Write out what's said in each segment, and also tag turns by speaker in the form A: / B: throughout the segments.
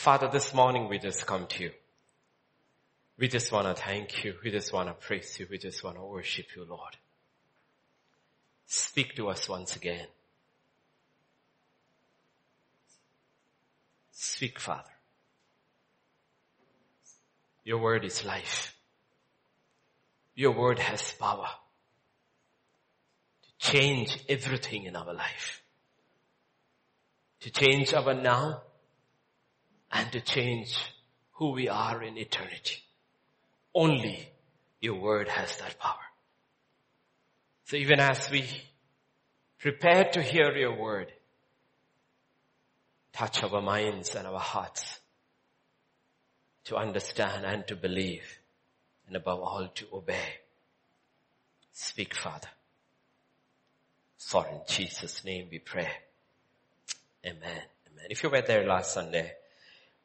A: Father, this morning we just come to you. We just want to thank you. We just want to praise you. We just want to worship you, Lord. Speak to us once again. Speak, Father. Your word is life. Your word has power to change everything in our life. To change our now and to change who we are in eternity. Only your word has that power. So even as we prepare to hear your word, touch our minds and our hearts to understand and to believe and above all to obey. Speak, Father. For in Jesus' name we pray. Amen. Amen. If you were there last Sunday,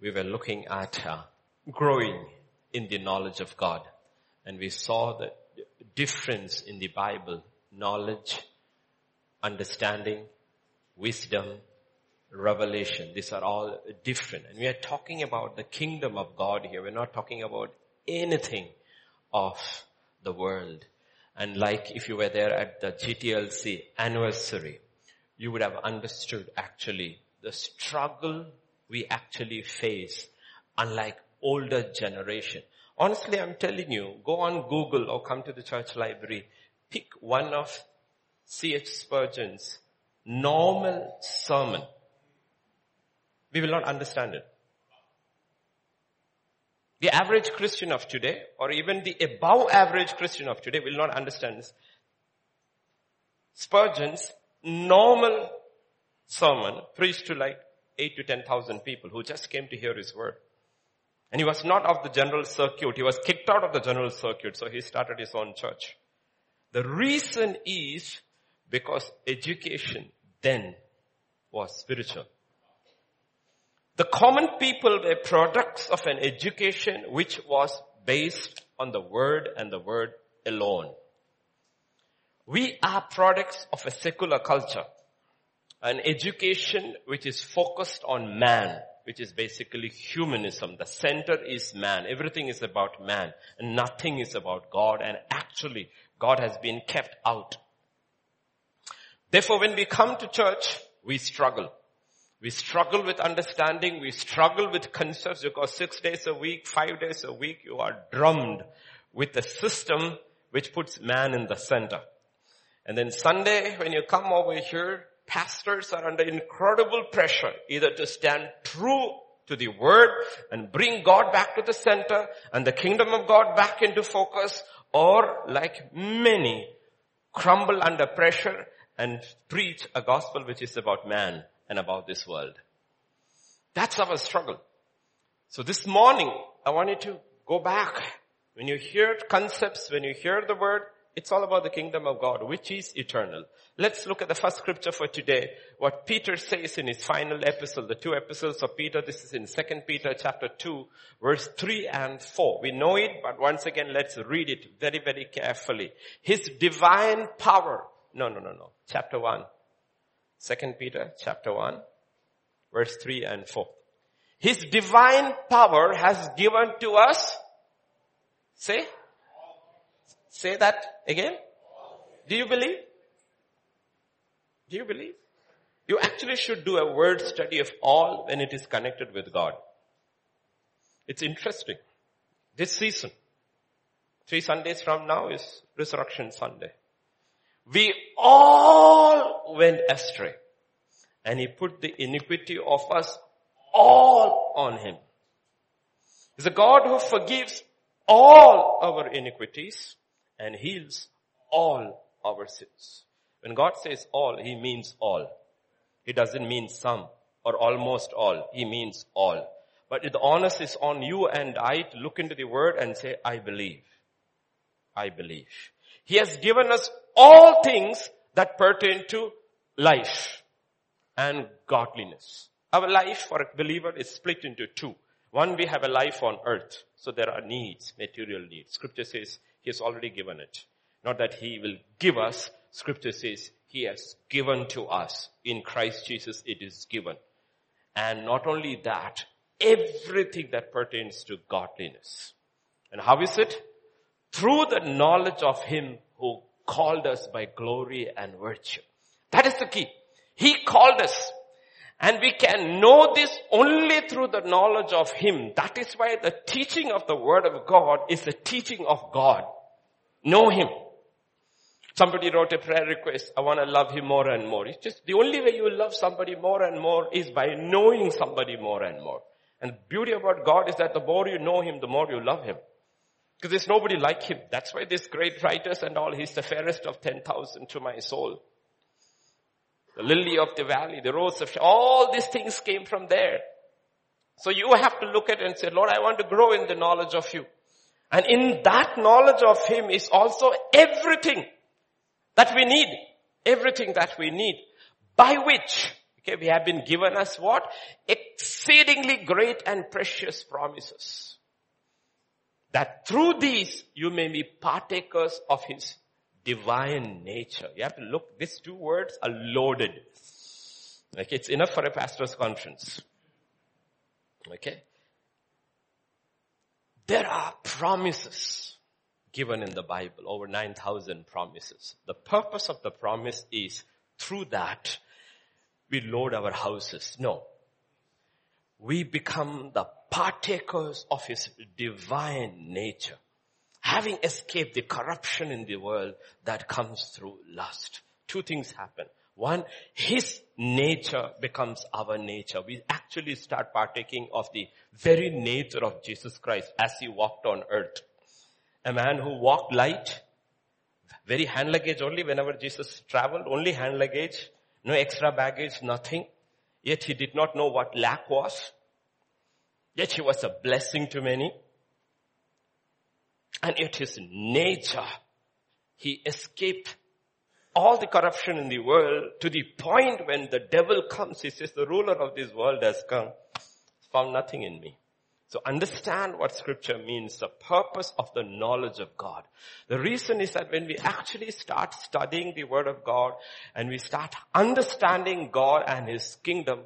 A: we were looking at uh, growing in the knowledge of God and we saw the difference in the Bible, knowledge, understanding, wisdom, revelation. These are all different. And we are talking about the kingdom of God here. We're not talking about anything of the world. And like if you were there at the GTLC anniversary, you would have understood actually the struggle we actually face unlike older generation. Honestly, I'm telling you, go on Google or come to the church library, pick one of C.H. Spurgeon's normal sermon. We will not understand it. The average Christian of today, or even the above average Christian of today will not understand this. Spurgeon's normal sermon preached to like eight to ten thousand people who just came to hear his word. And he was not of the general circuit. He was kicked out of the general circuit. So he started his own church. The reason is because education then was spiritual. The common people were products of an education which was based on the word and the word alone. We are products of a secular culture. An education which is focused on man, which is basically humanism. The center is man. Everything is about man and nothing is about God and actually God has been kept out. Therefore when we come to church, we struggle. We struggle with understanding. We struggle with concepts because six days a week, five days a week, you are drummed with a system which puts man in the center. And then Sunday, when you come over here, pastors are under incredible pressure either to stand true to the word and bring God back to the center and the kingdom of God back into focus or like many crumble under pressure and preach a gospel which is about man and about this world. That's our struggle. So this morning, I want you to go back. When you hear concepts, when you hear the word, it's all about the kingdom of God, which is eternal. Let's look at the first scripture for today. What Peter says in his final epistle, the two epistles of Peter. This is in 2 Peter chapter 2, verse 3 and 4. We know it, but once again, let's read it very, very carefully. His divine power. No, no, no, no. Chapter 1. Second Peter chapter 1 verse 3 and 4. His divine power has given to us, say, say that again. Do you believe? Do you believe? You actually should do a word study of all when it is connected with God. It's interesting. This season, three Sundays from now is Resurrection Sunday. We all went astray. And he put the iniquity of us all on him. He's a God who forgives all our iniquities and heals all our sins. When God says all, he means all. He doesn't mean some or almost all. He means all. But the onus is on you and I to look into the word and say, I believe. I believe. He has given us all things that pertain to life and godliness. Our life for a believer is split into two. One, we have a life on earth. So there are needs, material needs. Scripture says he has already given it. Not that he will give us. Scripture says he has given to us. In Christ Jesus it is given. And not only that, everything that pertains to godliness. And how is it? Through the knowledge of Him who called us by glory and virtue. That is the key. He called us. And we can know this only through the knowledge of Him. That is why the teaching of the Word of God is the teaching of God. Know Him. Somebody wrote a prayer request. I want to love Him more and more. It's just the only way you will love somebody more and more is by knowing somebody more and more. And the beauty about God is that the more you know Him, the more you love Him. Because there's nobody like Him. That's why these great writers and all, He's the fairest of 10,000 to my soul. The lily of the valley, the rose of, all these things came from there. So you have to look at it and say, Lord, I want to grow in the knowledge of you. And in that knowledge of Him is also everything that we need. Everything that we need. By which, okay, we have been given us what? Exceedingly great and precious promises. That through these you may be partakers of His divine nature. You have to look, these two words are loaded. Like it's enough for a pastor's conference. Okay? There are promises given in the Bible, over 9,000 promises. The purpose of the promise is through that we load our houses. No. We become the partakers of His divine nature having escaped the corruption in the world that comes through lust. Two things happen. One, his nature becomes our nature. We actually start partaking of the very nature of Jesus Christ as he walked on earth. A man who walked light, very hand luggage only whenever Jesus traveled, only hand luggage, no extra baggage, nothing. Yet he did not know what lack was. Yet he was a blessing to many. And it is nature. He escaped all the corruption in the world to the point when the devil comes, he says, the ruler of this world has come, found nothing in me. So understand what scripture means, the purpose of the knowledge of God. The reason is that when we actually start studying the word of God and we start understanding God and his kingdom,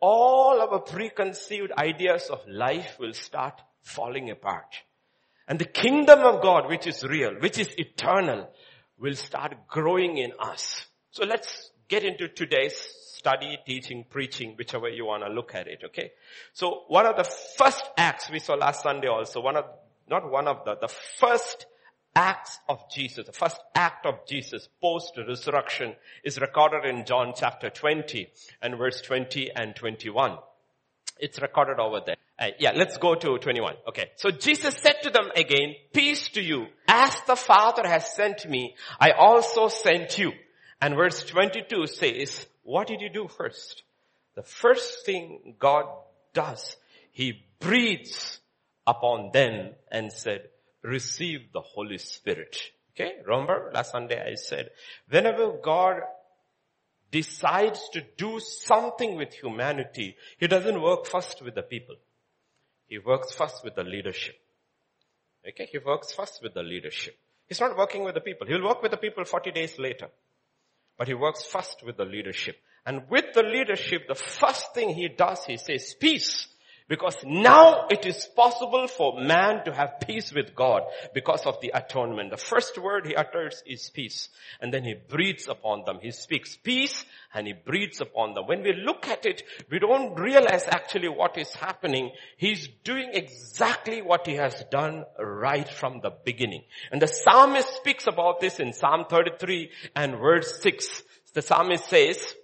A: all our preconceived ideas of life will start falling apart. And the kingdom of God, which is real, which is eternal, will start growing in us. So let's get into today's study, teaching, preaching, whichever you want to look at it, okay? So one of the first acts we saw last Sunday also, one of, not one of the, the first acts of Jesus, the first act of Jesus post resurrection is recorded in John chapter 20 and verse 20 and 21. It's recorded over there. Uh, yeah, let's go to 21. Okay. So Jesus said to them again, peace to you. As the Father has sent me, I also sent you. And verse 22 says, what did you do first? The first thing God does, He breathes upon them and said, receive the Holy Spirit. Okay, remember last Sunday I said, whenever God decides to do something with humanity, He doesn't work first with the people. He works first with the leadership. Okay, He works first with the leadership. He's not working with the people. He'll work with the people 40 days later. But He works first with the leadership. And with the leadership, the first thing He does, He says, peace because now it is possible for man to have peace with God because of the atonement. The first word he utters is peace. And then he breathes upon them. He speaks peace and he breathes upon them. When we look at it, we don't realize actually what is happening. He's doing exactly what he has done right from the beginning. And the psalmist speaks about this in Psalm 33 and verse 6. The psalmist says,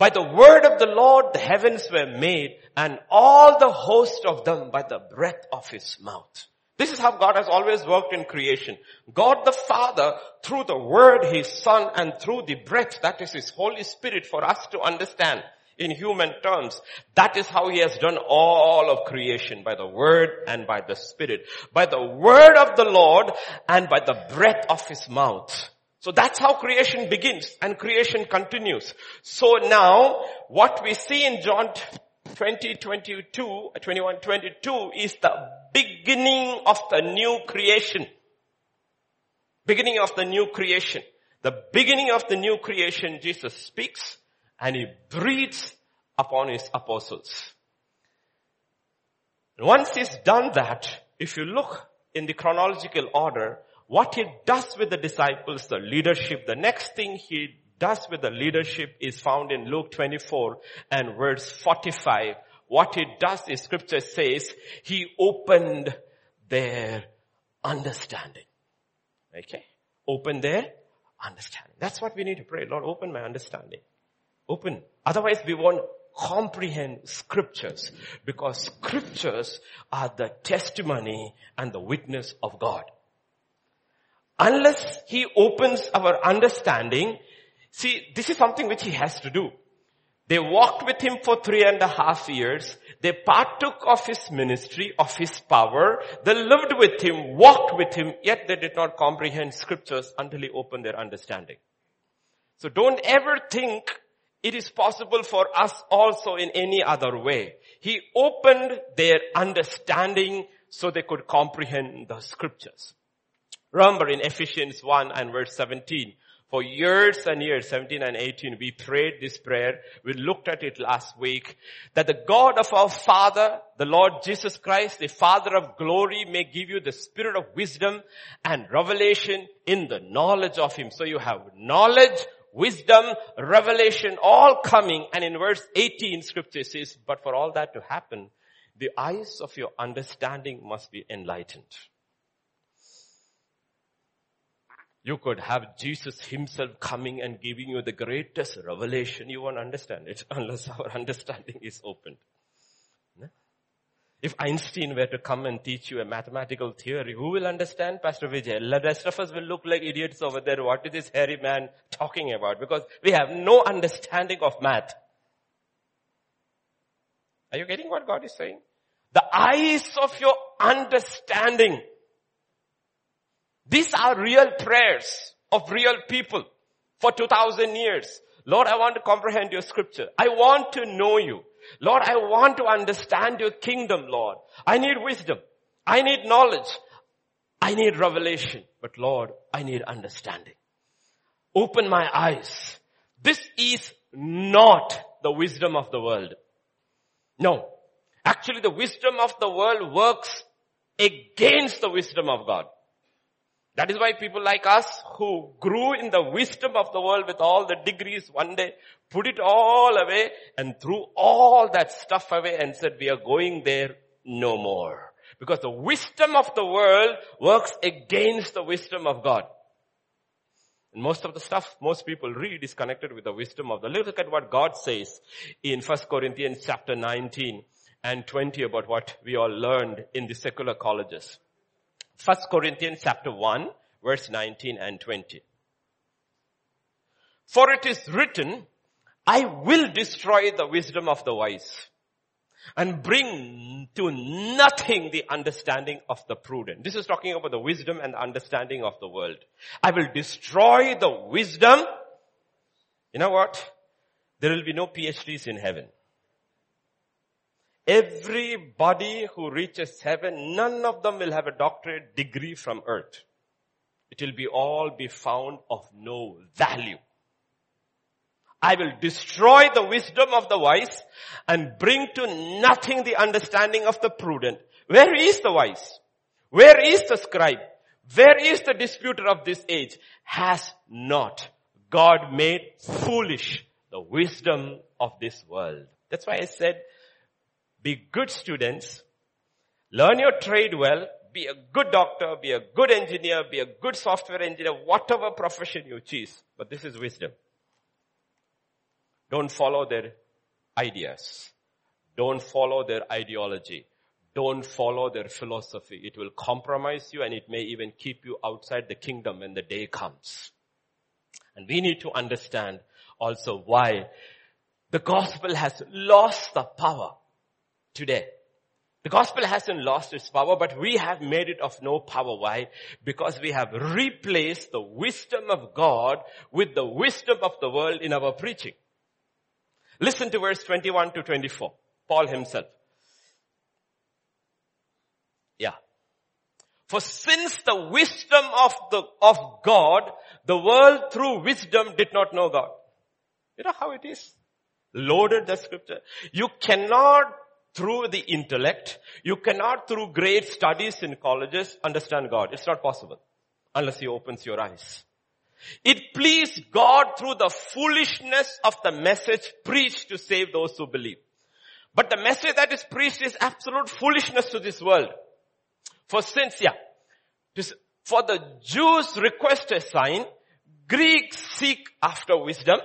A: by the word of the Lord, the heavens were made and all the host of them by the breath of his mouth. This is how God has always worked in creation. God the Father, through the word, his son, and through the breath, that is his Holy Spirit for us to understand in human terms. That is how he has done all of creation by the word and by the spirit. By the word of the Lord and by the breath of his mouth. So that's how creation begins and creation continues. So now what we see in John 20, 22, 21, 22 is the beginning of the new creation. Beginning of the new creation. The beginning of the new creation, Jesus speaks and he breathes upon his apostles. Once he's done that, if you look in the chronological order, what he does with the disciples, the leadership, the next thing he does with the leadership is found in Luke 24 and verse 45. What he does is scripture says, he opened their understanding. Okay? Open their understanding. That's what we need to pray. Lord, open my understanding. Open. Otherwise we won't comprehend scriptures because scriptures are the testimony and the witness of God. Unless he opens our understanding, see, this is something which he has to do. They walked with him for three and a half years. They partook of his ministry, of his power. They lived with him, walked with him, yet they did not comprehend scriptures until he opened their understanding. So don't ever think it is possible for us also in any other way. He opened their understanding so they could comprehend the scriptures. Remember in Ephesians 1 and verse 17, for years and years, 17 and 18, we prayed this prayer. We looked at it last week. That the God of our Father, the Lord Jesus Christ, the Father of glory may give you the spirit of wisdom and revelation in the knowledge of Him. So you have knowledge, wisdom, revelation, all coming. And in verse 18, scripture says, but for all that to happen, the eyes of your understanding must be enlightened. You could have Jesus himself coming and giving you the greatest revelation. You won't understand it unless our understanding is opened. If Einstein were to come and teach you a mathematical theory, who will understand Pastor Vijay? The rest of us will look like idiots over there. What is this hairy man talking about? Because we have no understanding of math. Are you getting what God is saying? The eyes of your understanding. These are real prayers of real people for 2000 years. Lord, I want to comprehend your scripture. I want to know you. Lord, I want to understand your kingdom, Lord. I need wisdom. I need knowledge. I need revelation. But Lord, I need understanding. Open my eyes. This is not the wisdom of the world. No. Actually, the wisdom of the world works against the wisdom of God. That is why people like us who grew in the wisdom of the world with all the degrees one day put it all away and threw all that stuff away and said we are going there no more. Because the wisdom of the world works against the wisdom of God. And most of the stuff most people read is connected with the wisdom of the. Look at what God says in 1 Corinthians chapter 19 and 20 about what we all learned in the secular colleges. First Corinthians chapter 1 verse 19 and 20. For it is written, I will destroy the wisdom of the wise and bring to nothing the understanding of the prudent. This is talking about the wisdom and the understanding of the world. I will destroy the wisdom. You know what? There will be no PhDs in heaven. Everybody who reaches heaven, none of them will have a doctorate degree from earth. It will be all be found of no value. I will destroy the wisdom of the wise and bring to nothing the understanding of the prudent. Where is the wise? Where is the scribe? Where is the disputer of this age? Has not God made foolish the wisdom of this world? That's why I said be good students, learn your trade well, be a good doctor, be a good engineer, be a good software engineer, whatever profession you choose. But this is wisdom. Don't follow their ideas. Don't follow their ideology. Don't follow their philosophy. It will compromise you and it may even keep you outside the kingdom when the day comes. And we need to understand also why the gospel has lost the power today. The gospel hasn't lost its power, but we have made it of no power. Why? Because we have replaced the wisdom of God with the wisdom of the world in our preaching. Listen to verse 21 to 24. Paul himself. Yeah. For since the wisdom of the, of God, the world through wisdom did not know God. You know how it is? Loaded the scripture. You cannot through the intellect. You cannot through great studies in colleges understand God. It's not possible unless he opens your eyes. It pleased God through the foolishness of the message preached to save those who believe. But the message that is preached is absolute foolishness to this world. For since, yeah, for the Jews request a sign, Greeks seek after wisdom,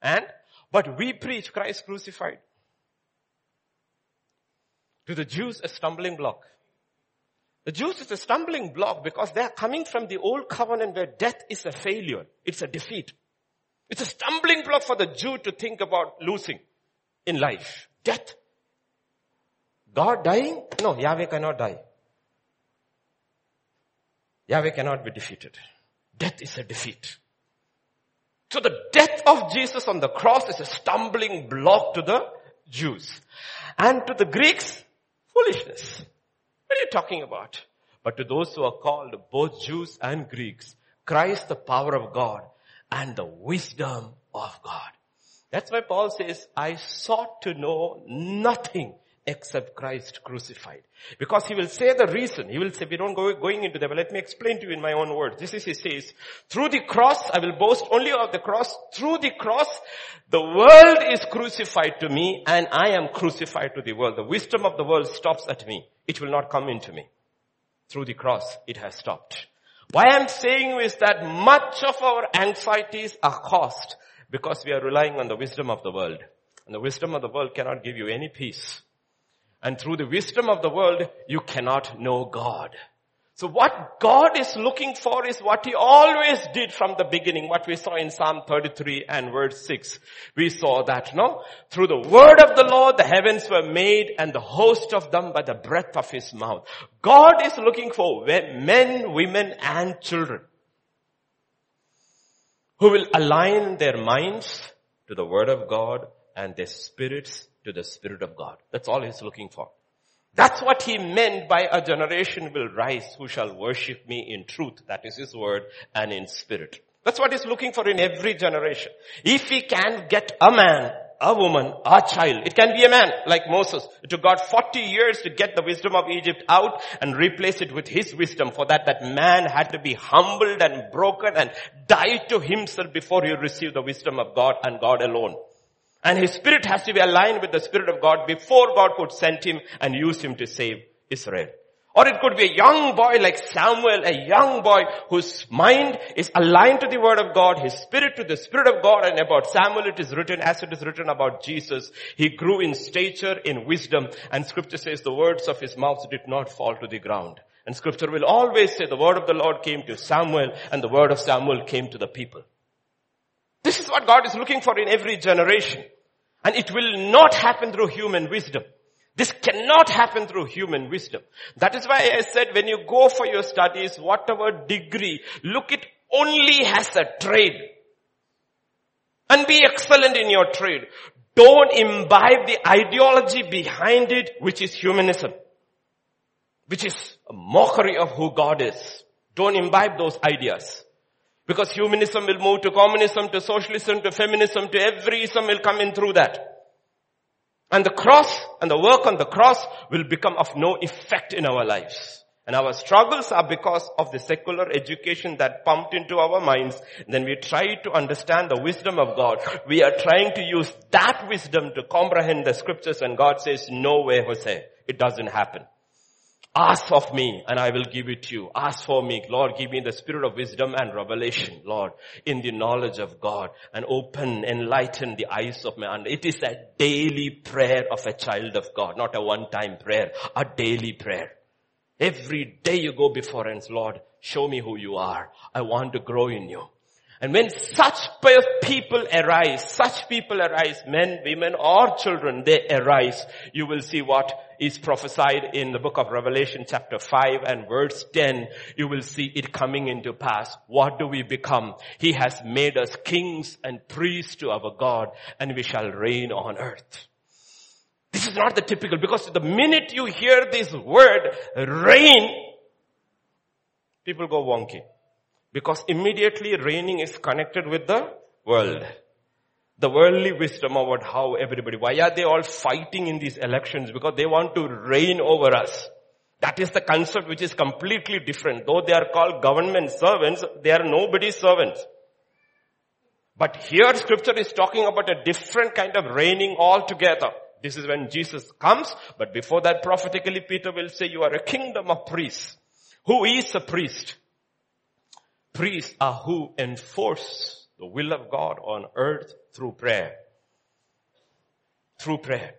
A: and, but we preach Christ crucified. To the Jews, a stumbling block. The Jews is a stumbling block because they are coming from the old covenant where death is a failure. It's a defeat. It's a stumbling block for the Jew to think about losing in life. Death. God dying? No, Yahweh cannot die. Yahweh cannot be defeated. Death is a defeat. So the death of Jesus on the cross is a stumbling block to the Jews. And to the Greeks, foolishness. What are you talking about? But to those who are called, both Jews and Greeks, Christ the power of God and the wisdom of God. That's why Paul says, I sought to know nothing except Christ crucified. Because he will say the reason. He will say, we don't go going into that, but let me explain to you in my own words. This is, he says, through the cross, I will boast only of the cross. Through the cross, the world is crucified to me and I am crucified to the world. The wisdom of the world stops at me. It will not come into me. Through the cross, it has stopped. Why I'm saying is that much of our anxieties are caused because we are relying on the wisdom of the world. And the wisdom of the world cannot give you any peace. And through the wisdom of the world, you cannot know God. So what God is looking for is what He always did from the beginning, what we saw in Psalm 33 and verse 6. We saw that, no? Through the word of the Lord, the heavens were made and the host of them by the breath of His mouth. God is looking for men, women and children who will align their minds to the word of God and their spirits to the Spirit of God. That's all he's looking for. That's what he meant by a generation will rise who shall worship me in truth. That is his word and in spirit. That's what he's looking for in every generation. If he can get a man, a woman, a child, it can be a man like Moses. It took God 40 years to get the wisdom of Egypt out and replace it with his wisdom. For that, that man had to be humbled and broken and die to himself before he received the wisdom of God and God alone. And his spirit has to be aligned with the spirit of God before God could send him and use him to save Israel. Or it could be a young boy like Samuel, a young boy whose mind is aligned to the word of God, his spirit to the spirit of God and about Samuel it is written as it is written about Jesus. He grew in stature, in wisdom and scripture says the words of his mouth did not fall to the ground. And scripture will always say the word of the Lord came to Samuel and the word of Samuel came to the people. This is what God is looking for in every generation. And it will not happen through human wisdom. This cannot happen through human wisdom. That is why I said when you go for your studies, whatever degree, look it only as a trade. And be excellent in your trade. Don't imbibe the ideology behind it, which is humanism. Which is a mockery of who God is. Don't imbibe those ideas. Because humanism will move to communism, to socialism, to feminism, to every ism will come in through that. And the cross and the work on the cross will become of no effect in our lives. And our struggles are because of the secular education that pumped into our minds. Then we try to understand the wisdom of God. We are trying to use that wisdom to comprehend the scriptures and God says, no way Jose. It doesn't happen. Ask of me and I will give it to you. Ask for me. Lord, give me the spirit of wisdom and revelation, Lord, in the knowledge of God and open, enlighten the eyes of my understanding. It is a daily prayer of a child of God, not a one-time prayer, a daily prayer. Every day you go before and Lord, show me who you are. I want to grow in you. And when such people arise, such people arise, men, women, or children, they arise, you will see what is prophesied in the book of Revelation chapter 5 and verse 10. You will see it coming into pass. What do we become? He has made us kings and priests to our God and we shall reign on earth. This is not the typical because the minute you hear this word reign, people go wonky. Because immediately reigning is connected with the world. the worldly wisdom about how everybody, why are they all fighting in these elections? Because they want to reign over us. That is the concept which is completely different. Though they are called government servants, they are nobody's servants. But here scripture is talking about a different kind of reigning altogether. This is when Jesus comes, but before that prophetically Peter will say you are a kingdom of priests. Who is a priest? Priests are who enforce the will of God on earth through prayer. Through prayer.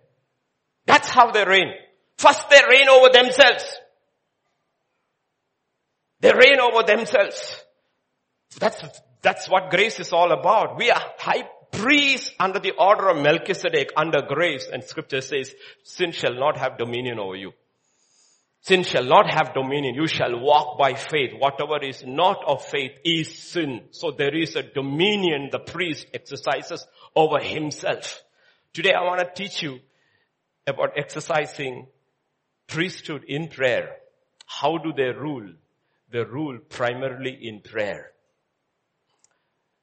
A: That's how they reign. First they reign over themselves. They reign over themselves. That's, that's what grace is all about. We are high priests under the order of Melchizedek under grace and scripture says sin shall not have dominion over you. Sin shall not have dominion. You shall walk by faith. Whatever is not of faith is sin. So there is a dominion the priest exercises over himself. Today I want to teach you about exercising priesthood in prayer. How do they rule? They rule primarily in prayer.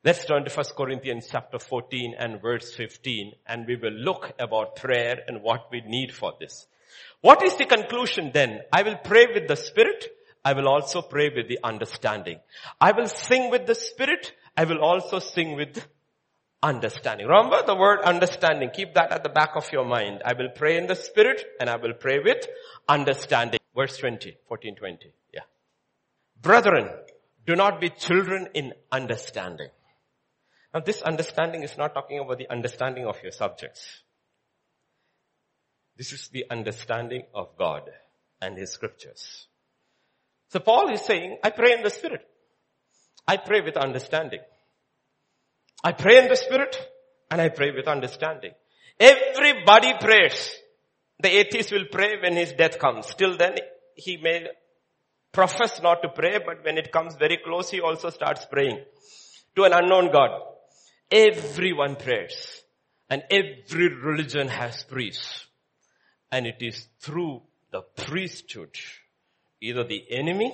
A: Let's turn to 1 Corinthians chapter 14 and verse 15 and we will look about prayer and what we need for this. What is the conclusion then? I will pray with the spirit. I will also pray with the understanding. I will sing with the spirit. I will also sing with understanding. Remember the word understanding. Keep that at the back of your mind. I will pray in the spirit and I will pray with understanding. Verse 20, 14, 20. Yeah. Brethren, do not be children in understanding. Now this understanding is not talking about the understanding of your subjects. This is the understanding of God and His scriptures. So Paul is saying, I pray in the Spirit. I pray with understanding. I pray in the Spirit and I pray with understanding. Everybody prays. The atheist will pray when his death comes. Till then, he may profess not to pray, but when it comes very close, he also starts praying to an unknown God. Everyone prays. And every religion has priests. And it is through the priesthood, either the enemy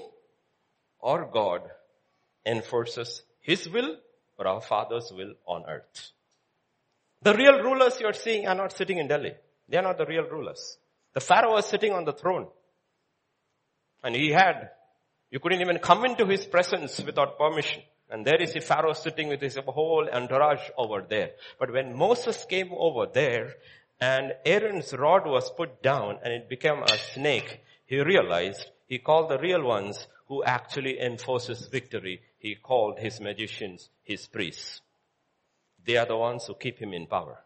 A: or God enforces his will or our father's will on earth. The real rulers you're seeing are not sitting in Delhi. They are not the real rulers. The Pharaoh was sitting on the throne. And he had, you couldn't even come into his presence without permission. And there is the Pharaoh sitting with his whole entourage over there. But when Moses came over there and Aaron's rod was put down and it became a snake, he realized he called the real ones who actually enforces victory. He called his magicians his priests. They are the ones who keep him in power.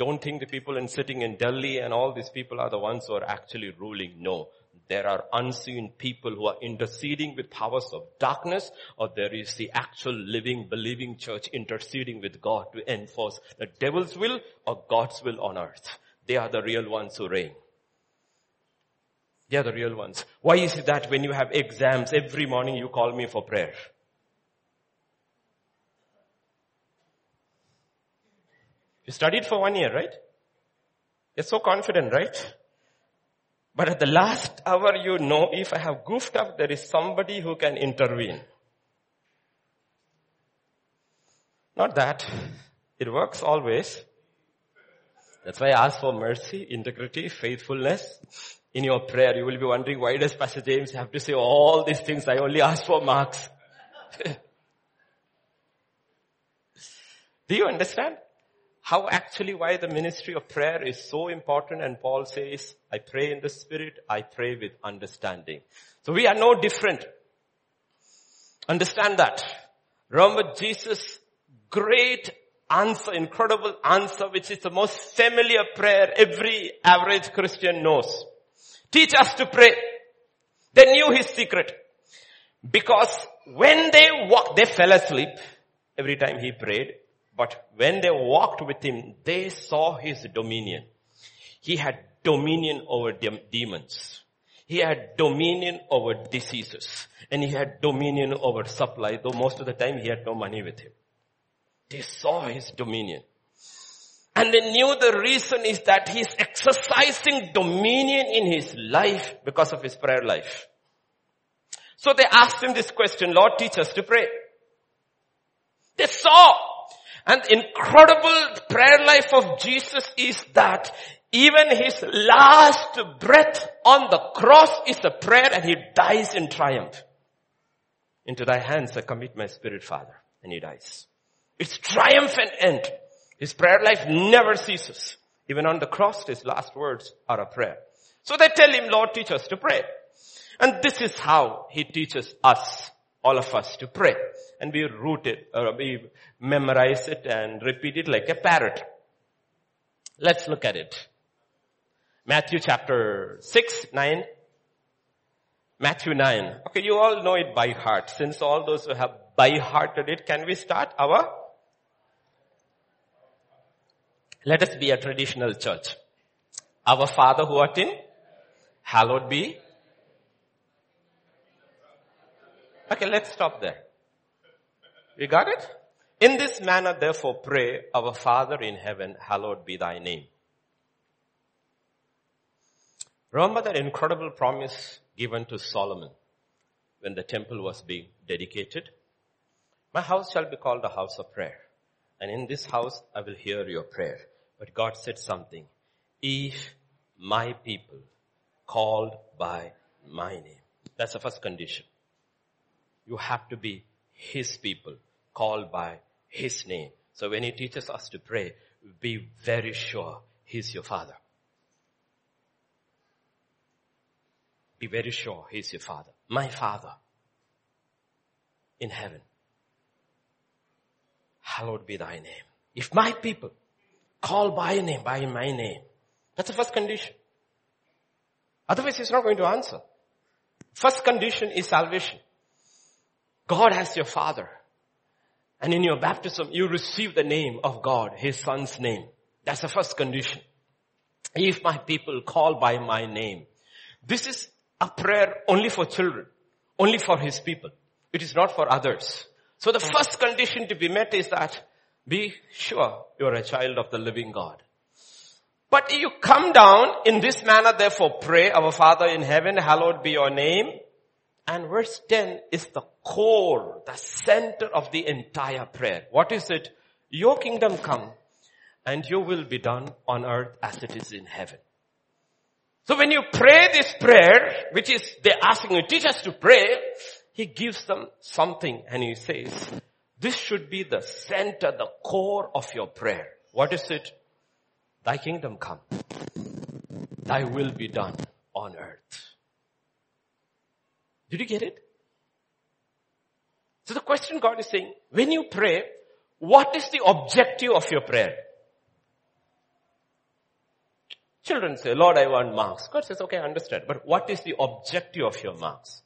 A: Don't think the people in sitting in Delhi and all these people are the ones who are actually ruling. No. There are unseen people who are interceding with powers of darkness or there is the actual living, believing church interceding with God to enforce the devil's will or God's will on earth. They are the real ones who reign. They are the real ones. Why is it that when you have exams every morning you call me for prayer? You studied for one year, right? You're so confident, right? But at the last hour, you know, if I have goofed up, there is somebody who can intervene. Not that. It works always. That's why I ask for mercy, integrity, faithfulness. In your prayer, you will be wondering, why does Pastor James have to say all these things? I only ask for marks. Do you understand? How actually why the ministry of prayer is so important and Paul says, I pray in the spirit, I pray with understanding. So we are no different. Understand that. Remember Jesus' great answer, incredible answer, which is the most familiar prayer every average Christian knows. Teach us to pray. They knew his secret. Because when they walked, they fell asleep every time he prayed. But when they walked with him, they saw his dominion. He had dominion over dem- demons. He had dominion over diseases. And he had dominion over supply, though most of the time he had no money with him. They saw his dominion. And they knew the reason is that he's exercising dominion in his life because of his prayer life. So they asked him this question, Lord teach us to pray. They saw And incredible prayer life of Jesus is that even his last breath on the cross is a prayer and he dies in triumph. Into thy hands I commit my spirit, Father. And he dies. It's triumphant end. His prayer life never ceases. Even on the cross, his last words are a prayer. So they tell him, Lord, teach us to pray. And this is how he teaches us, all of us, to pray. And we root it, or we memorize it and repeat it like a parrot. Let's look at it. Matthew chapter 6, 9. Matthew 9. Okay, you all know it by heart. Since all those who have by hearted it, can we start our? Let us be a traditional church. Our Father who art in, hallowed be. Okay, let's stop there. You got it? In this manner therefore pray, our Father in heaven, hallowed be thy name. Remember that incredible promise given to Solomon when the temple was being dedicated? My house shall be called a house of prayer. And in this house I will hear your prayer. But God said something. If my people called by my name. That's the first condition. You have to be his people called by his name. So when he teaches us to pray, be very sure he's your father. Be very sure He's your Father. My Father in heaven. Hallowed be thy name. If my people call by name, by my name, that's the first condition. Otherwise he's not going to answer. First condition is salvation. God has your father. And in your baptism, you receive the name of God, His son's name. That's the first condition. If my people call by my name. This is a prayer only for children, only for his people. It is not for others. So the first condition to be met is that be sure you are a child of the living God. But you come down in this manner, therefore pray, our Father in heaven, hallowed be your name. And verse 10 is the core, the center of the entire prayer. What is it? Your kingdom come and your will be done on earth as it is in heaven. So when you pray this prayer, which is they're asking you, teach us to pray, he gives them something and he says, this should be the center, the core of your prayer. What is it? Thy kingdom come. Thy will be done on earth. Did you get it? So the question God is saying, when you pray, what is the objective of your prayer? Children say, Lord, I want marks. God says, okay, I understand. But what is the objective of your marks?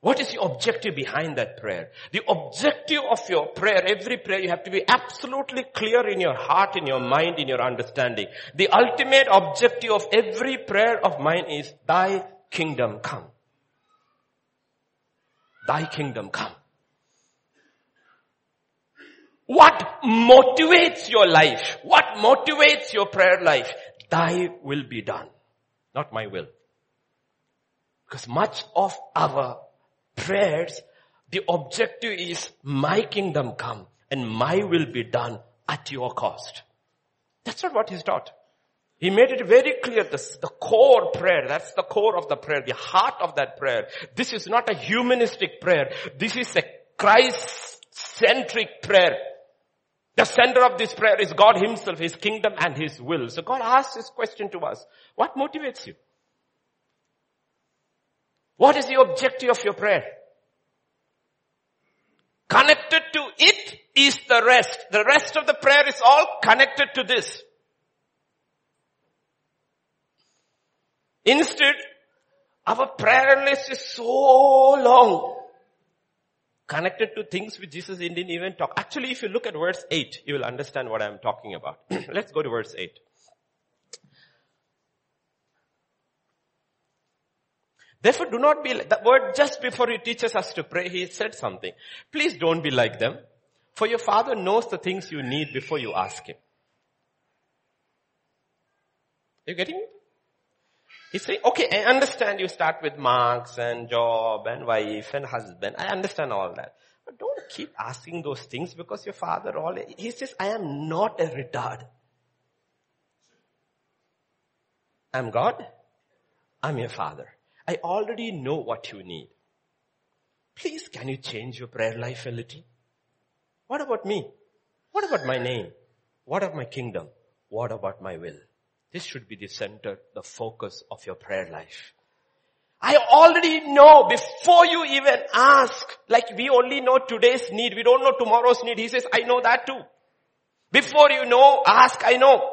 A: What is the objective behind that prayer? The objective of your prayer, every prayer, you have to be absolutely clear in your heart, in your mind, in your understanding. The ultimate objective of every prayer of mine is, thy kingdom come. Thy kingdom come. What motivates your life? What motivates your prayer life? thy will be done, not my will. Because much of our prayers, the objective is my kingdom come and my will be done at your cost. That's not what he's taught. He made it very clear, this, the core prayer, that's the core of the prayer, the heart of that prayer. This is not a humanistic prayer. This is a Christ-centric prayer. The center of this prayer is God himself, his kingdom and his will. So God asks this question to us. What motivates you? What is the objective of your prayer? Connected to it is the rest. The rest of the prayer is all connected to this. Instead, our prayer list is so long connected to things which Jesus didn't even talk. Actually, if you look at verse 8, you will understand what I'm talking about. Let's go to verse 8. Therefore do not be, like, word just before he teaches us to pray, he said something. Please don't be like them, for your father knows the things you need before you ask him. Are you getting it? He's saying, okay, I understand you start with marks and job and wife and husband. I understand all that. But don't keep asking those things because your father all, he says, I am not a retard. I'm God. I'm your father. I already know what you need. Please can you change your prayer life a little? What about me? What about my name? What of my kingdom? What about my will? This should be the center, the focus of your prayer life. I already know before you even ask, like we only know today's need, we don't know tomorrow's need. He says, I know that too. Before you know, ask, I know.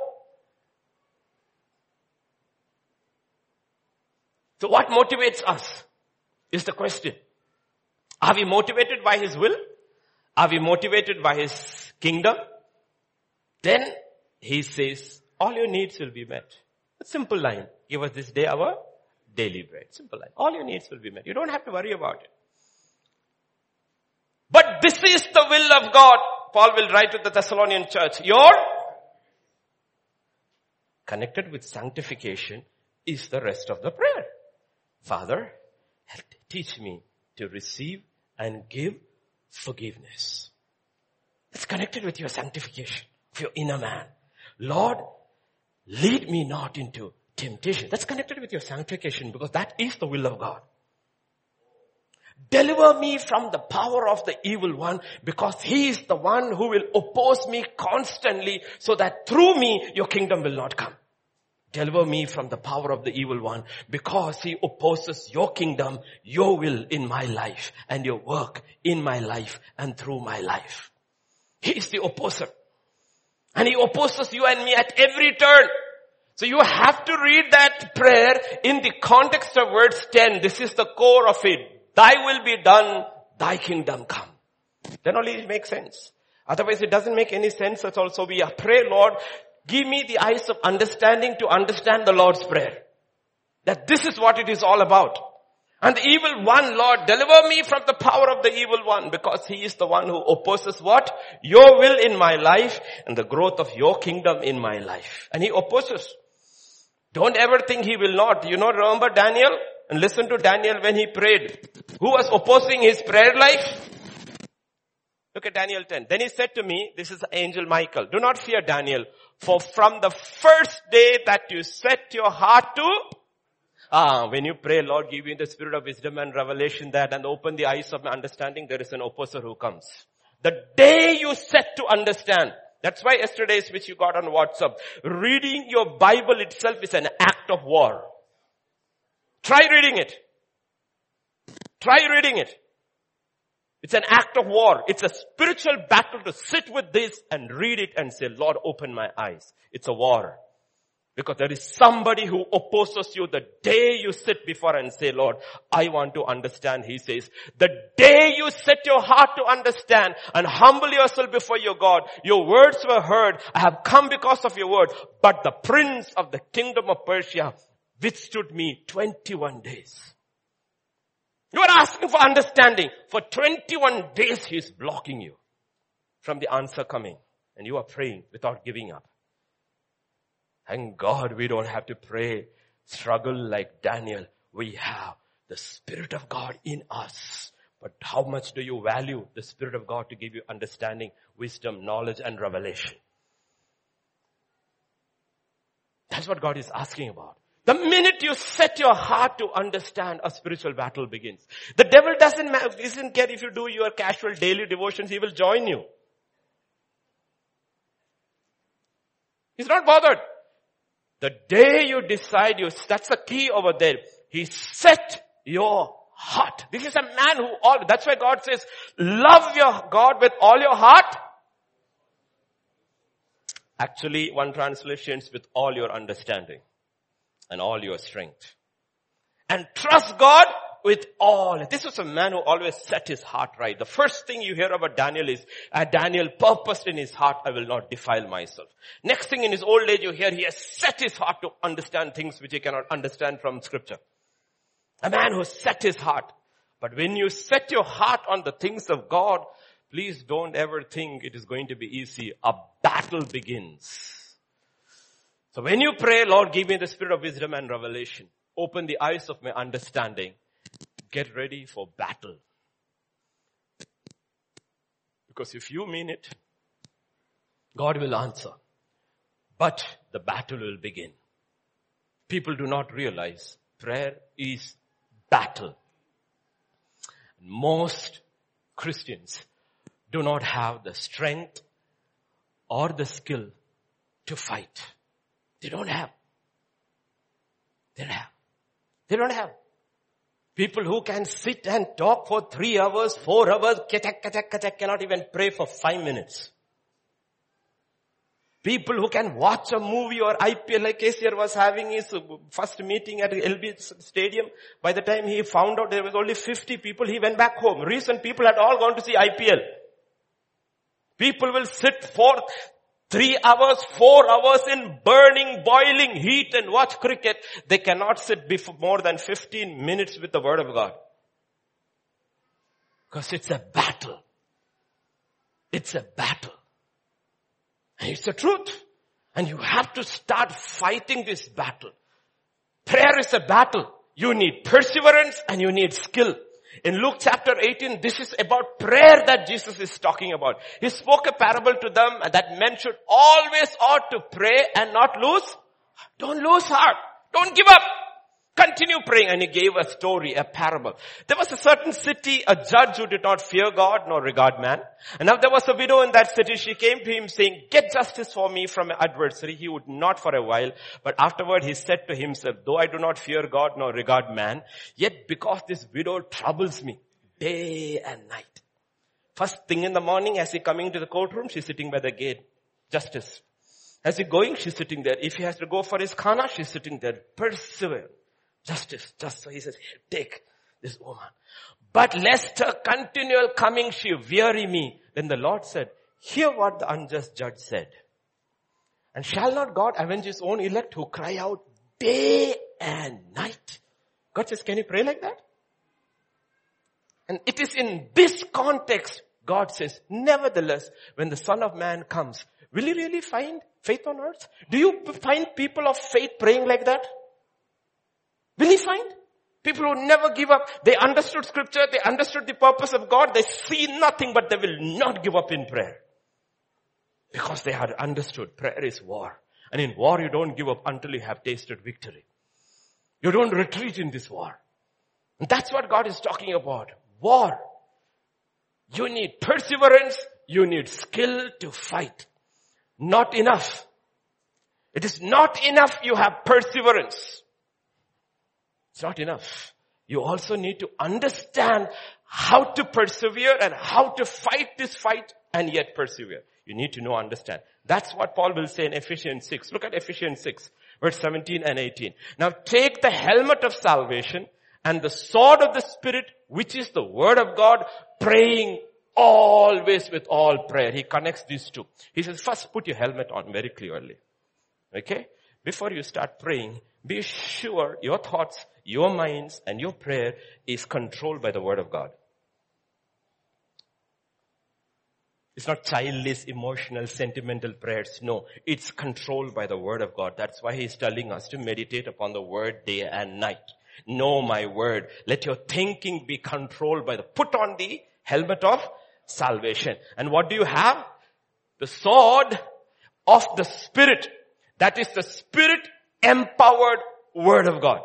A: So what motivates us is the question. Are we motivated by His will? Are we motivated by His kingdom? Then He says, all your needs will be met. A simple line. Give us this day our daily bread. Simple line. All your needs will be met. You don't have to worry about it. But this is the will of God. Paul will write to the Thessalonian church. Your connected with sanctification is the rest of the prayer. Father, teach me to receive and give forgiveness. It's connected with your sanctification of your inner man. Lord, lead me not into temptation. That's connected with your sanctification because that is the will of God. Deliver me from the power of the evil one because he is the one who will oppose me constantly so that through me your kingdom will not come. Deliver me from the power of the evil one because he opposes your kingdom, your will in my life and your work in my life and through my life. He is the opposer. And he opposes you and me at every turn. So you have to read that prayer in the context of verse 10. This is the core of it. Thy will be done, thy kingdom come. Then only it makes sense. Otherwise it doesn't make any sense at all. So we pray, Lord, Give me the eyes of understanding to understand the Lord's Prayer. That this is what it is all about. And the evil one, Lord, deliver me from the power of the evil one because he is the one who opposes what? Your will in my life and the growth of your kingdom in my life. And he opposes. Don't ever think he will not. You know, remember Daniel? And listen to Daniel when he prayed. Who was opposing his prayer life? Look at Daniel 10. Then he said to me, this is angel Michael, do not fear Daniel, for from the first day that you set your heart to, ah, when you pray, Lord, give me the spirit of wisdom and revelation that and open the eyes of my understanding, there is an opposer who comes. The day you set to understand, that's why yesterday's which you got on WhatsApp, reading your Bible itself is an act of war. Try reading it. Try reading it. It's an act of war. It's a spiritual battle to sit with this and read it and say, Lord, open my eyes. It's a war. Because there is somebody who opposes you the day you sit before and say, Lord, I want to understand. He says, the day you set your heart to understand and humble yourself before your God, your words were heard. I have come because of your word. But the prince of the kingdom of Persia withstood me 21 days. You are asking for understanding. For 21 days he is blocking you from the answer coming. And you are praying without giving up. Thank God we don't have to pray, struggle like Daniel. We have the Spirit of God in us. But how much do you value the Spirit of God to give you understanding, wisdom, knowledge, and revelation? That's what God is asking about. The minute you set your heart to understand, a spiritual battle begins. The devil doesn't, doesn't care if you do your casual daily devotions, he will join you. He's not bothered. The day you decide you, that's the key over there. He set your heart. This is a man who all, that's why God says, love your God with all your heart. Actually, one translation is with all your understanding and all your strength. And trust God with all. This was a man who always set his heart right. The first thing you hear about Daniel is, uh, Daniel purposed in his heart, I will not defile myself. Next thing in his old age you hear, he has set his heart to understand things which he cannot understand from scripture. A man who set his heart. But when you set your heart on the things of God, please don't ever think it is going to be easy. A battle begins. So when you pray, Lord, give me the spirit of wisdom and revelation. Open the eyes of my understanding. Get ready for battle. Because if you mean it, God will answer. But the battle will begin. People do not realize prayer is battle. Most Christians do not have the strength or the skill to fight. They don't have. They don't have. They don't have. People who can sit and talk for three hours, four hours, cannot even pray for five minutes. People who can watch a movie or IPL like KCR was having his uh, first meeting at LB stadium. By the time he found out there was only 50 people, he went back home. Recent people had all gone to see IPL. People will sit for three hours, four hours in burning, boiling heat and watch cricket. They cannot sit before more than 15 minutes with the word of God. Because it's a battle. It's a battle. And it's the truth. And you have to start fighting this battle. Prayer is a battle. You need perseverance and you need skill. In Luke chapter 18, this is about prayer that Jesus is talking about. He spoke a parable to them that men should always ought to pray and not lose. Don't lose heart. Don't give up. Continue praying. And he gave a story, a parable. There was a certain city, a judge who did not fear God nor regard man. And now there was a widow in that city. She came to him saying, get justice for me from an adversary. He would not for a while. But afterward he said to himself, though I do not fear God nor regard man, yet because this widow troubles me day and night. First thing in the morning as he coming to the courtroom, she's sitting by the gate. Justice. As he going, she's sitting there. If he has to go for his khana, she's sitting there. Persevere. Justice, just so he says, take this woman. But lest her continual coming she weary me. Then the Lord said, hear what the unjust judge said. And shall not God avenge his own elect who cry out day and night? God says, can you pray like that? And it is in this context God says, nevertheless, when the son of man comes, will you really find faith on earth? Do you find people of faith praying like that? Will he find? People who never give up. They understood scripture. They understood the purpose of God. They see nothing, but they will not give up in prayer. Because they had understood prayer is war. And in war, you don't give up until you have tasted victory. You don't retreat in this war. And that's what God is talking about. War. You need perseverance. You need skill to fight. Not enough. It is not enough you have perseverance. It's not enough. You also need to understand how to persevere and how to fight this fight and yet persevere. You need to know, understand. That's what Paul will say in Ephesians 6. Look at Ephesians 6, verse 17 and 18. Now take the helmet of salvation and the sword of the Spirit, which is the word of God, praying always with all prayer. He connects these two. He says, first put your helmet on very clearly. Okay? Before you start praying, be sure your thoughts, your minds, and your prayer is controlled by the word of God. It's not childish, emotional, sentimental prayers. No, it's controlled by the word of God. That's why he's telling us to meditate upon the word day and night. Know my word. Let your thinking be controlled by the, put on the helmet of salvation. And what do you have? The sword of the spirit. That is the spirit empowered word of God.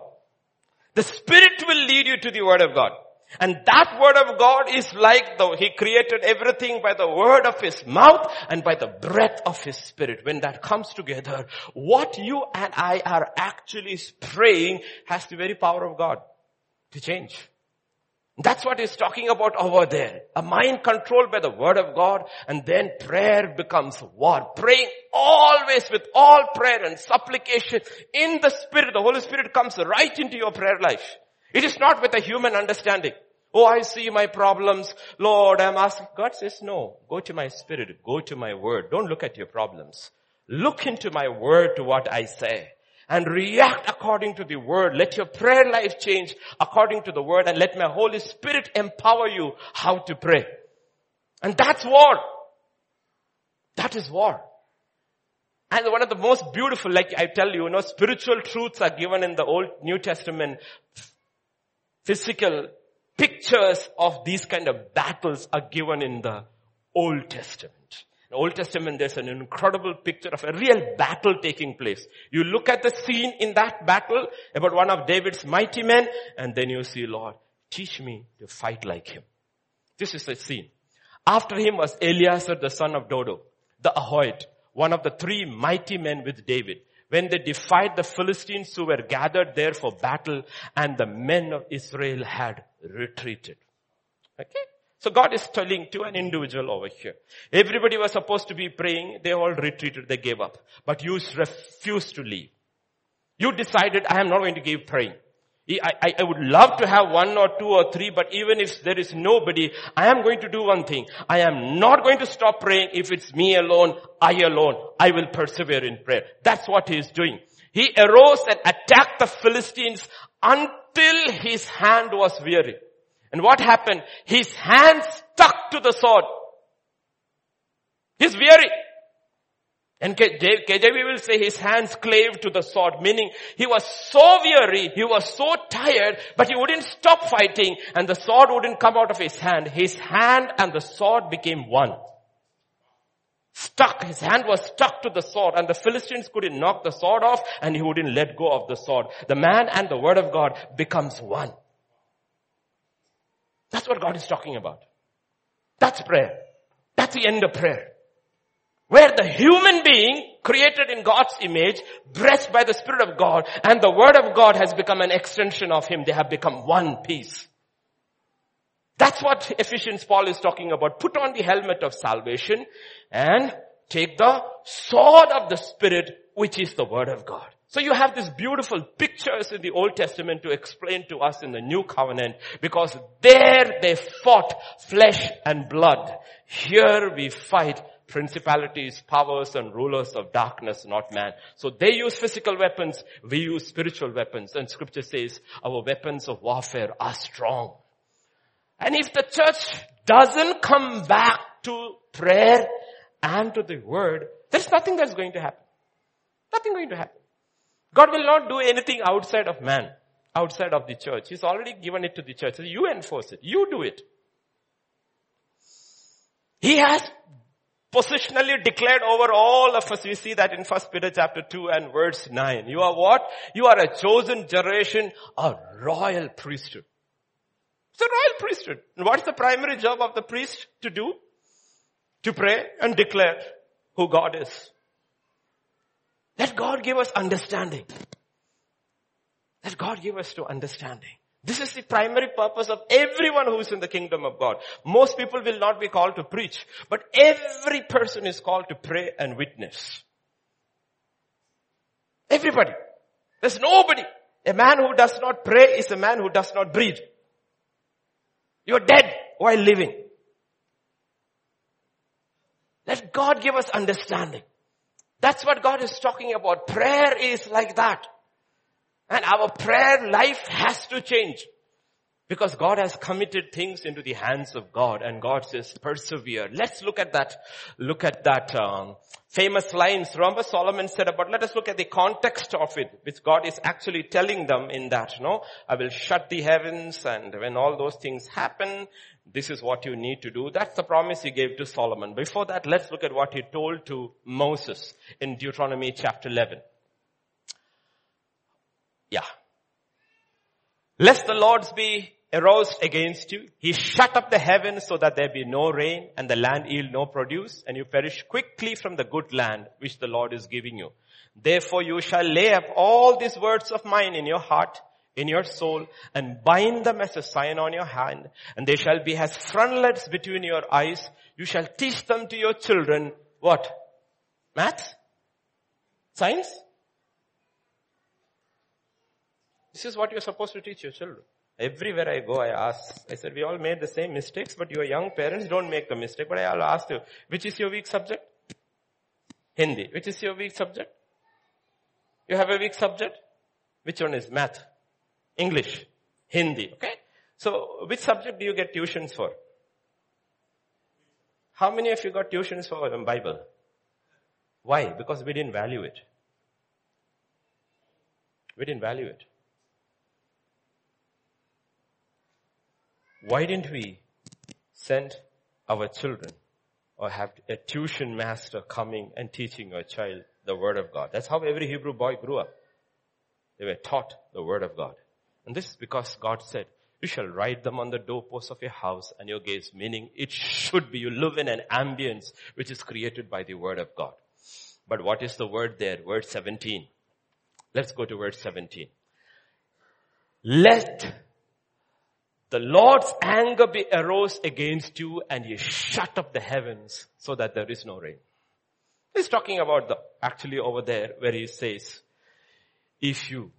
A: The spirit will lead you to the word of God. And that word of God is like though he created everything by the word of his mouth and by the breath of his spirit. When that comes together, what you and I are actually praying has the very power of God to change. That's what he's talking about over there. A mind controlled by the word of God and then prayer becomes war. Praying always with all prayer and supplication in the spirit. The Holy Spirit comes right into your prayer life. It is not with a human understanding. Oh, I see my problems. Lord, I'm asking. God says, no, go to my spirit. Go to my word. Don't look at your problems. Look into my word to what I say and react according to the word. Let your prayer life change according to the word and let my Holy Spirit empower you how to pray. And that's war. That is war. And one of the most beautiful, like I tell you, you know, spiritual truths are given in the Old New Testament. Physical pictures of these kind of battles are given in the Old Testament. In Old Testament, there's an incredible picture of a real battle taking place. You look at the scene in that battle about one of David's mighty men, and then you see, Lord, teach me to fight like him. This is the scene. After him was Eleazar, the son of Dodo, the Ahohite, one of the three mighty men with David. When they defied the Philistines who were gathered there for battle and the men of Israel had retreated. Okay? So God is telling to an individual over here. Everybody was supposed to be praying. They all retreated. They gave up. But you refused to leave. You decided, I am not going to give praying. I, I, would love to have one or two or three, but even if there is nobody, I am going to do one thing. I am not going to stop praying if it's me alone, I alone. I will persevere in prayer. That's what he is doing. He arose and attacked the Philistines until his hand was weary. And what happened? His hand stuck to the sword. He's weary. And KJV will say his hands clave to the sword, meaning he was so weary, he was so tired, but he wouldn't stop fighting and the sword wouldn't come out of his hand. His hand and the sword became one. Stuck, his hand was stuck to the sword and the Philistines couldn't knock the sword off and he wouldn't let go of the sword. The man and the word of God becomes one. That's what God is talking about. That's prayer. That's the end of prayer. Where the human being created in God's image, blessed by the Spirit of God, and the Word of God has become an extension of Him. They have become one piece. That's what Ephesians Paul is talking about. Put on the helmet of salvation and take the sword of the Spirit, which is the Word of God. So you have these beautiful pictures in the Old Testament to explain to us in the New Covenant because there they fought flesh and blood. Here we fight principalities, powers and rulers of darkness, not man. So they use physical weapons, we use spiritual weapons. And scripture says our weapons of warfare are strong. And if the church doesn't come back to prayer and to the word, there's nothing that's going to happen. Nothing going to happen. God will not do anything outside of man, outside of the church. He's already given it to the church. So you enforce it. You do it. He has positionally declared over all of us. We see that in First Peter chapter 2 and verse 9. You are what? You are a chosen generation, a royal priesthood. It's a royal priesthood. And what's the primary job of the priest to do? To pray and declare who God is. Let God give us understanding. Let God give us to understanding. This is the primary purpose of everyone who is in the kingdom of God. Most people will not be called to preach, but every person is called to pray and witness. Everybody. There's nobody. A man who does not pray is a man who does not breathe. You're dead while living. Let God give us understanding. That's what God is talking about. Prayer is like that. And our prayer life has to change. Because God has committed things into the hands of God and God says persevere. Let's look at that, look at that um, famous lines. Remember Solomon said about, let us look at the context of it, which God is actually telling them in that, no? I will shut the heavens and when all those things happen, this is what you need to do. That's the promise he gave to Solomon. Before that, let's look at what he told to Moses in Deuteronomy chapter 11. Yeah. Lest the Lord's be aroused against you. He shut up the heavens so that there be no rain and the land yield no produce and you perish quickly from the good land which the Lord is giving you. Therefore you shall lay up all these words of mine in your heart, in your soul and bind them as a sign on your hand and they shall be as frontlets between your eyes. You shall teach them to your children. What? Maths? Science? This is what you're supposed to teach your children. Everywhere I go, I ask, I said, we all made the same mistakes, but your young parents don't make the mistake. But I'll ask you, which is your weak subject? Hindi. Which is your weak subject? You have a weak subject? Which one is math? English? Hindi. Okay? So, which subject do you get tuitions for? How many of you got tuitions for the Bible? Why? Because we didn't value it. We didn't value it. Why didn't we send our children or have a tuition master coming and teaching your child the word of God. That's how every Hebrew boy grew up. They were taught the word of God. And this is because God said, you shall write them on the doorposts of your house and your gates, meaning it should be, you live in an ambience which is created by the word of God. But what is the word there? Word 17. Let's go to word 17. Let the Lord's anger be arose against you and he shut up the heavens so that there is no rain. He's talking about the, actually over there where he says, if you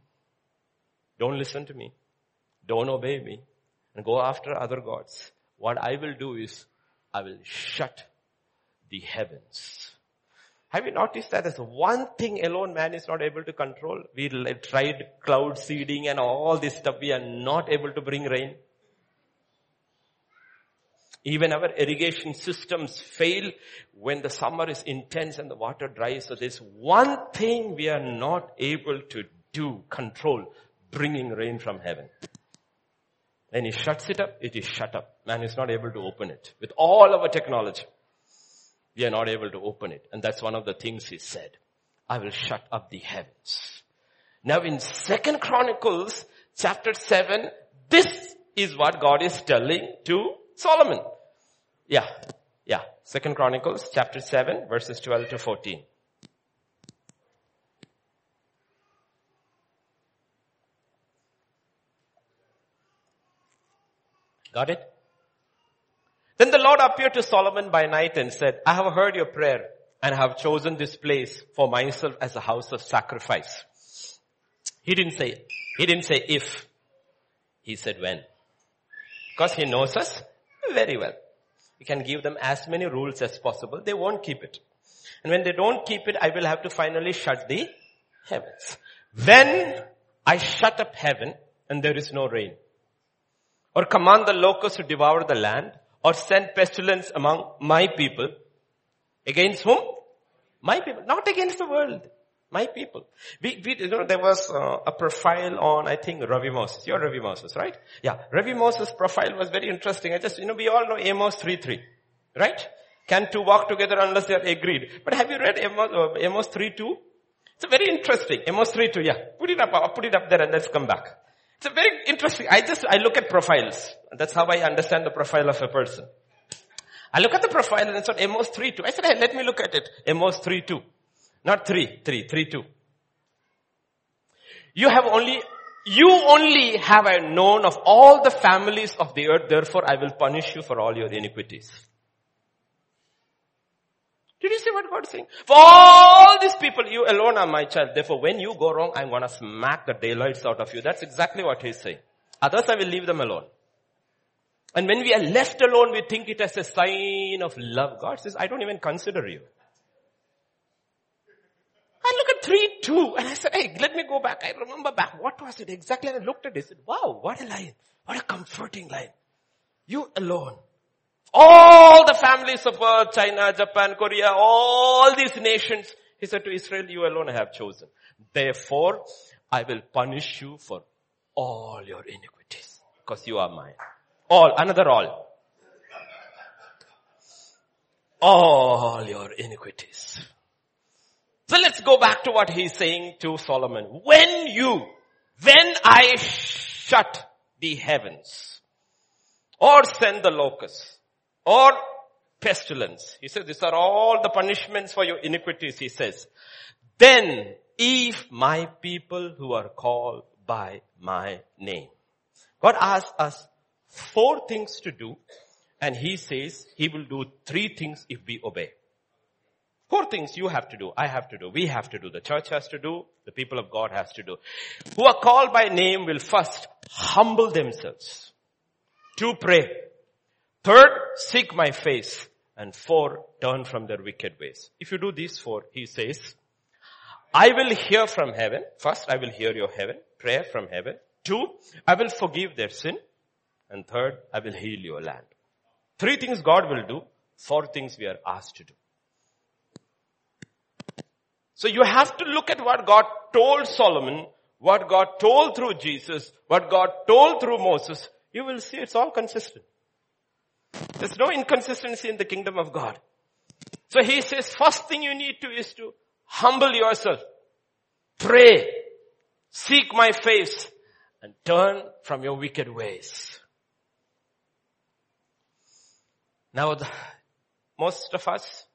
A: don't listen to me, don't obey me, and go after other gods, what I will do is I will shut the heavens. Have you noticed that there's one thing alone man is not able to control? We tried cloud seeding and all this stuff. We are not able to bring rain. Even our irrigation systems fail when the summer is intense and the water dries. So there's one thing we are not able to do, control, bringing rain from heaven. When he shuts it up, it is shut up. Man is not able to open it. With all our technology, we are not able to open it. And that's one of the things he said. I will shut up the heavens. Now in second Chronicles chapter 7, this is what God is telling to Solomon. Yeah, yeah. Second Chronicles chapter 7 verses 12 to 14. Got it? Then the Lord appeared to Solomon by night and said, I have heard your prayer and have chosen this place for myself as a house of sacrifice. He didn't say, he didn't say if. He said when. Because he knows us very well. You can give them as many rules as possible. They won't keep it. And when they don't keep it, I will have to finally shut the heavens. When I shut up heaven and there is no rain, or command the locusts to devour the land, or send pestilence among my people, against whom? My people, not against the world. My people. We, we, you know, there was uh, a profile on, I think, Ravi Moses. You're Ravi Moses, right? Yeah. Ravi Moses' profile was very interesting. I just, you know, we all know Amos 3.3, right? Can two walk together unless they are agreed? But have you read Amos, uh, Amos 3.2? It's very interesting. Amos 3.2, yeah. Put it up, I'll put it up there and let's come back. It's a very interesting, I just, I look at profiles. That's how I understand the profile of a person. I look at the profile and it's on Amos 3.2. I said, hey, let me look at it. Amos 3.2. Not three, three, three, two. You have only, you only have I known of all the families of the earth, therefore I will punish you for all your iniquities. Did you see what God is saying? For all these people, you alone are my child. Therefore, when you go wrong, I'm gonna smack the daylights out of you. That's exactly what he's saying. Others, I will leave them alone. And when we are left alone, we think it as a sign of love. God says, I don't even consider you. I look at 3, 2 and I said, hey, let me go back. I remember back. What was it exactly? And I looked at it. I said, wow, what a line. What a comforting line. You alone. All the families of earth, China, Japan, Korea, all these nations, he said to Israel, you alone I have chosen. Therefore, I will punish you for all your iniquities. Because you are mine. All, another all. All your iniquities. So let's go back to what he's saying to Solomon. When you, when I shut the heavens, or send the locusts, or pestilence, he says these are all the punishments for your iniquities, he says. Then if my people who are called by my name. God asks us four things to do and he says he will do three things if we obey. Four things you have to do, I have to do, we have to do, the church has to do, the people of God has to do. Who are called by name will first humble themselves. Two, pray. Third, seek my face. And four, turn from their wicked ways. If you do these four, he says, I will hear from heaven. First, I will hear your heaven, prayer from heaven. Two, I will forgive their sin. And third, I will heal your land. Three things God will do. Four things we are asked to do. So you have to look at what God told Solomon, what God told through Jesus, what God told through Moses. You will see it's all consistent. There's no inconsistency in the kingdom of God. So he says, first thing you need to is to humble yourself. Pray. Seek my face and turn from your wicked ways. Now, the, most of us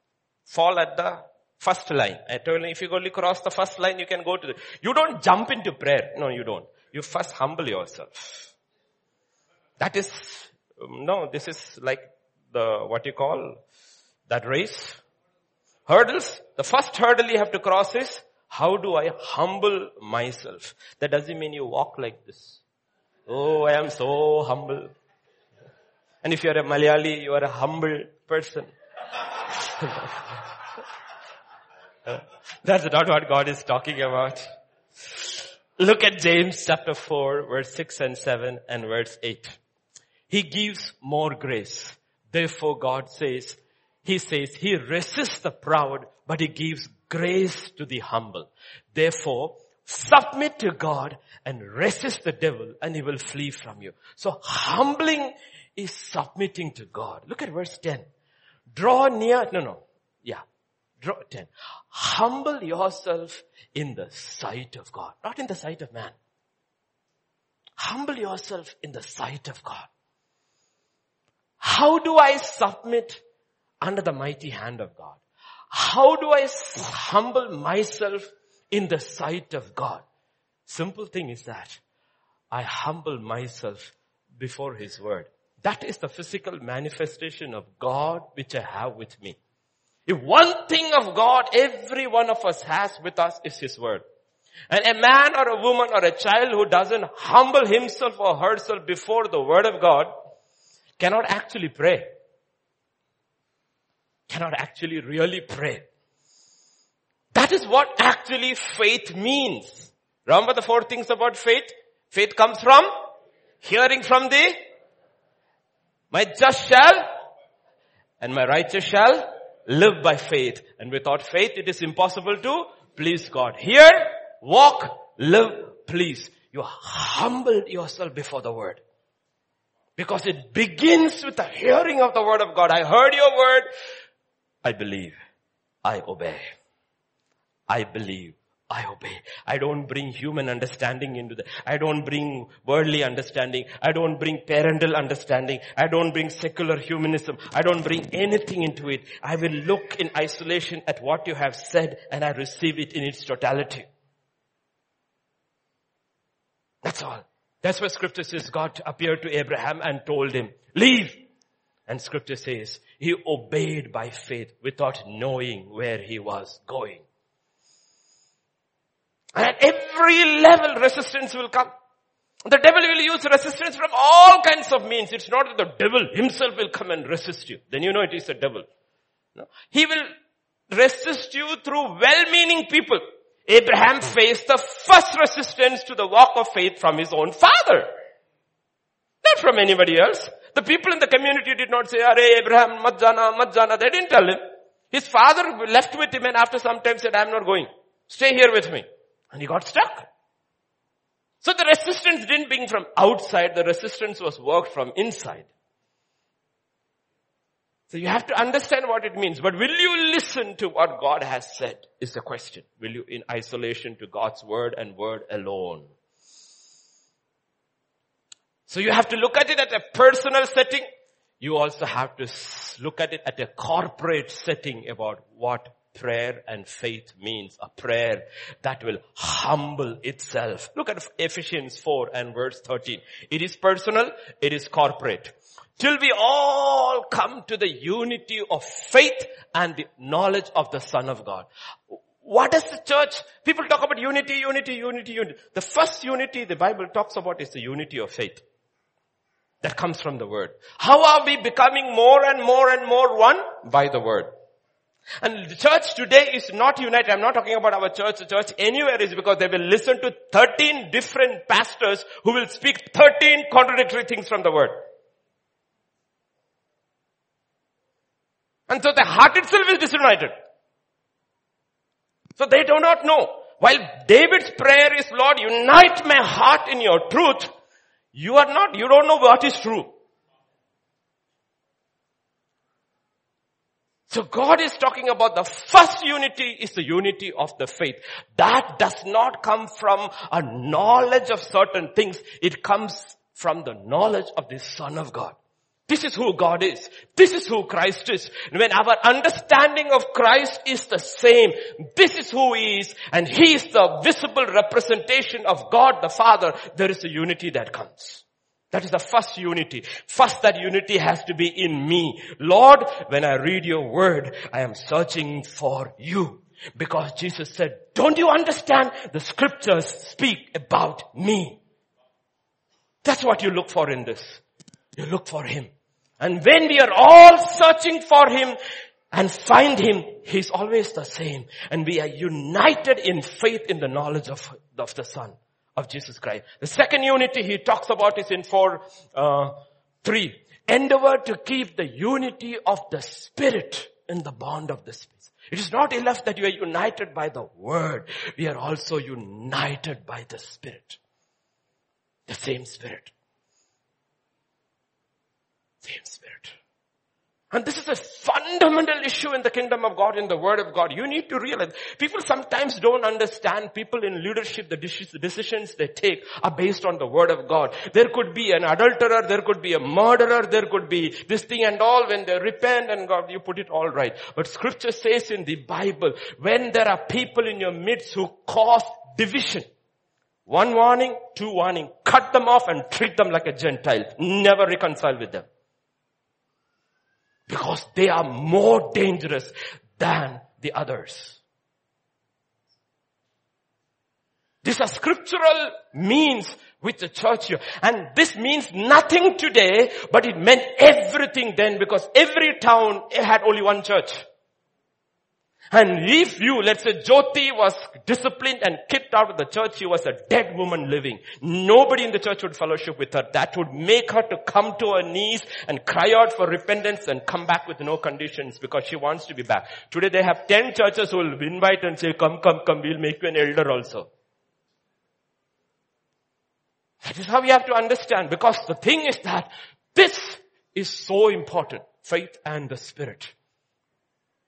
A: fall at the first line. I told you if you go cross the first line, you can go to the, you don't jump into prayer. No, you don't. You first humble yourself. That is, um, no, this is like the, what you call, that race. Hurdles. The first hurdle you have to cross is, how do I humble myself? That doesn't mean you walk like this. Oh, I am so humble. And if you're a Malayali, you are a humble person. That's not what God is talking about. Look at James chapter 4 verse 6 and 7 and verse 8. He gives more grace. Therefore God says, He says, He resists the proud, but He gives grace to the humble. Therefore, submit to God and resist the devil and he will flee from you. So humbling is submitting to God. Look at verse 10. Draw near, no, no, yeah, draw 10. Humble yourself in the sight of God, not in the sight of man. Humble yourself in the sight of God. How do I submit under the mighty hand of God? How do I humble myself in the sight of God? Simple thing is that I humble myself before His word. That is the physical manifestation of God which I have with me. If one thing of God every one of us has with us is His word. And a man or a woman or a child who doesn't humble himself or herself before the word of God cannot actually pray. Cannot actually really pray. That is what actually faith means. Remember the four things about faith? Faith comes from hearing from thee. my just shall and my righteous shall live by faith. And without faith, it is impossible to please God. Hear, walk, live, please. You humbled yourself before the word. Because it begins with the hearing of the word of God. I heard your word. I believe. I obey. I believe. I obey. I don't bring human understanding into the, I don't bring worldly understanding. I don't bring parental understanding. I don't bring secular humanism. I don't bring anything into it. I will look in isolation at what you have said and I receive it in its totality. That's all. That's why scripture says God appeared to Abraham and told him, leave. And scripture says he obeyed by faith without knowing where he was going. And at every level resistance will come. The devil will use resistance from all kinds of means. It's not that the devil himself will come and resist you. Then you know it is the devil. No. He will resist you through well-meaning people. Abraham faced the first resistance to the walk of faith from his own father. Not from anybody else. The people in the community did not say, Are Abraham, Majana, Majana. They didn't tell him. His father left with him and after some time said, I'm not going. Stay here with me. And he got stuck. So the resistance didn't begin from outside, the resistance was worked from inside. So you have to understand what it means. But will you listen to what God has said is the question. Will you in isolation to God's word and word alone? So you have to look at it at a personal setting. You also have to look at it at a corporate setting about what prayer and faith means a prayer that will humble itself. Look at Ephesians 4 and verse 13. It is personal, it is corporate. Till we all come to the unity of faith and the knowledge of the Son of God. What is the church? People talk about unity, unity, unity, unity. The first unity the Bible talks about is the unity of faith. That comes from the word. How are we becoming more and more and more one? By the word. And the church today is not united. I'm not talking about our church. The church anywhere is because they will listen to 13 different pastors who will speak 13 contradictory things from the word. And so the heart itself is disunited. So they do not know. While David's prayer is, Lord, unite my heart in your truth, you are not, you don't know what is true. So God is talking about the first unity is the unity of the faith. That does not come from a knowledge of certain things. It comes from the knowledge of the Son of God. This is who God is. This is who Christ is. When our understanding of Christ is the same, this is who He is, and He is the visible representation of God the Father, there is a unity that comes. That is the first unity. First that unity has to be in me. Lord, when I read your word, I am searching for you. Because Jesus said, don't you understand? The scriptures speak about me. That's what you look for in this. You look for Him. And when we are all searching for Him and find Him, He's always the same. And we are united in faith in the knowledge of, of the Son of Jesus Christ. The second unity He talks about is in 4, uh, 3. Endeavor to keep the unity of the Spirit in the bond of the Spirit. It is not enough that you are united by the Word. We are also united by the Spirit. The same Spirit. Same Spirit. And this is a fundamental issue in the kingdom of God, in the word of God. You need to realize, people sometimes don't understand, people in leadership, the decisions they take are based on the word of God. There could be an adulterer, there could be a murderer, there could be this thing and all when they repent and God, you put it all right. But scripture says in the Bible, when there are people in your midst who cause division, one warning, two warning, cut them off and treat them like a Gentile. Never reconcile with them. Because they are more dangerous than the others. These are scriptural means with the church here. And this means nothing today, but it meant everything then because every town had only one church. And if you, let's say Jyoti was disciplined and kicked out of the church, she was a dead woman living. Nobody in the church would fellowship with her. That would make her to come to her knees and cry out for repentance and come back with no conditions because she wants to be back. Today they have 10 churches who will invite and say, come, come, come, we'll make you an elder also. That is how we have to understand because the thing is that this is so important. Faith and the spirit.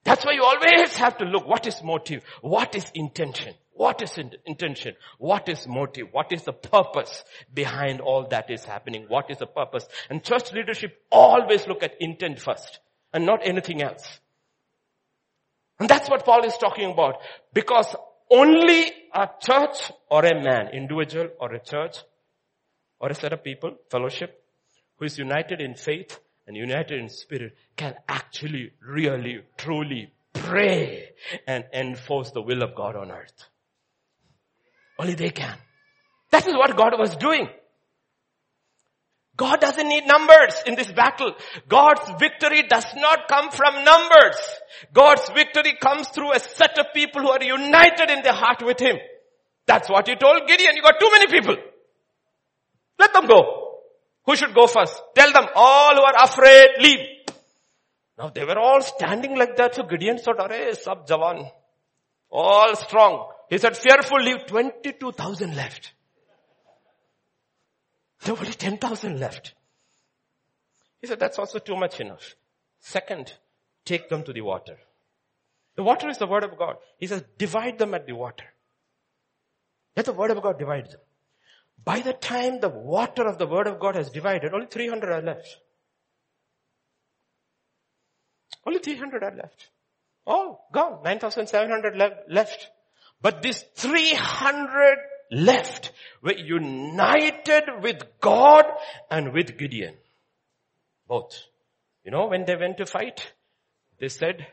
A: That's why you always have to look what is motive, what is intention, what is intention, what is motive, what is the purpose behind all that is happening, what is the purpose. And church leadership always look at intent first and not anything else. And that's what Paul is talking about. Because only a church or a man, individual or a church or a set of people, fellowship, who is united in faith and united in spirit can actually, really, truly pray and enforce the will of God on earth. Only they can. That is what God was doing. God doesn't need numbers in this battle. God's victory does not come from numbers. God's victory comes through a set of people who are united in their heart with Him. That's what He told Gideon. You got too many people. Let them go. Who should go first? Tell them, all who are afraid, leave. Now they were all standing like that, so Gideon said, Arey, sab jawan. All strong. He said, fearful, leave 22,000 left. There were only 10,000 left. He said, that's also too much enough. Second, take them to the water. The water is the word of God. He says, divide them at the water. Let the word of God divide them. By the time the water of the word of God has divided, only 300 are left. Only 300 are left. All gone. 9,700 left. But these 300 left were united with God and with Gideon. Both. You know, when they went to fight, they said,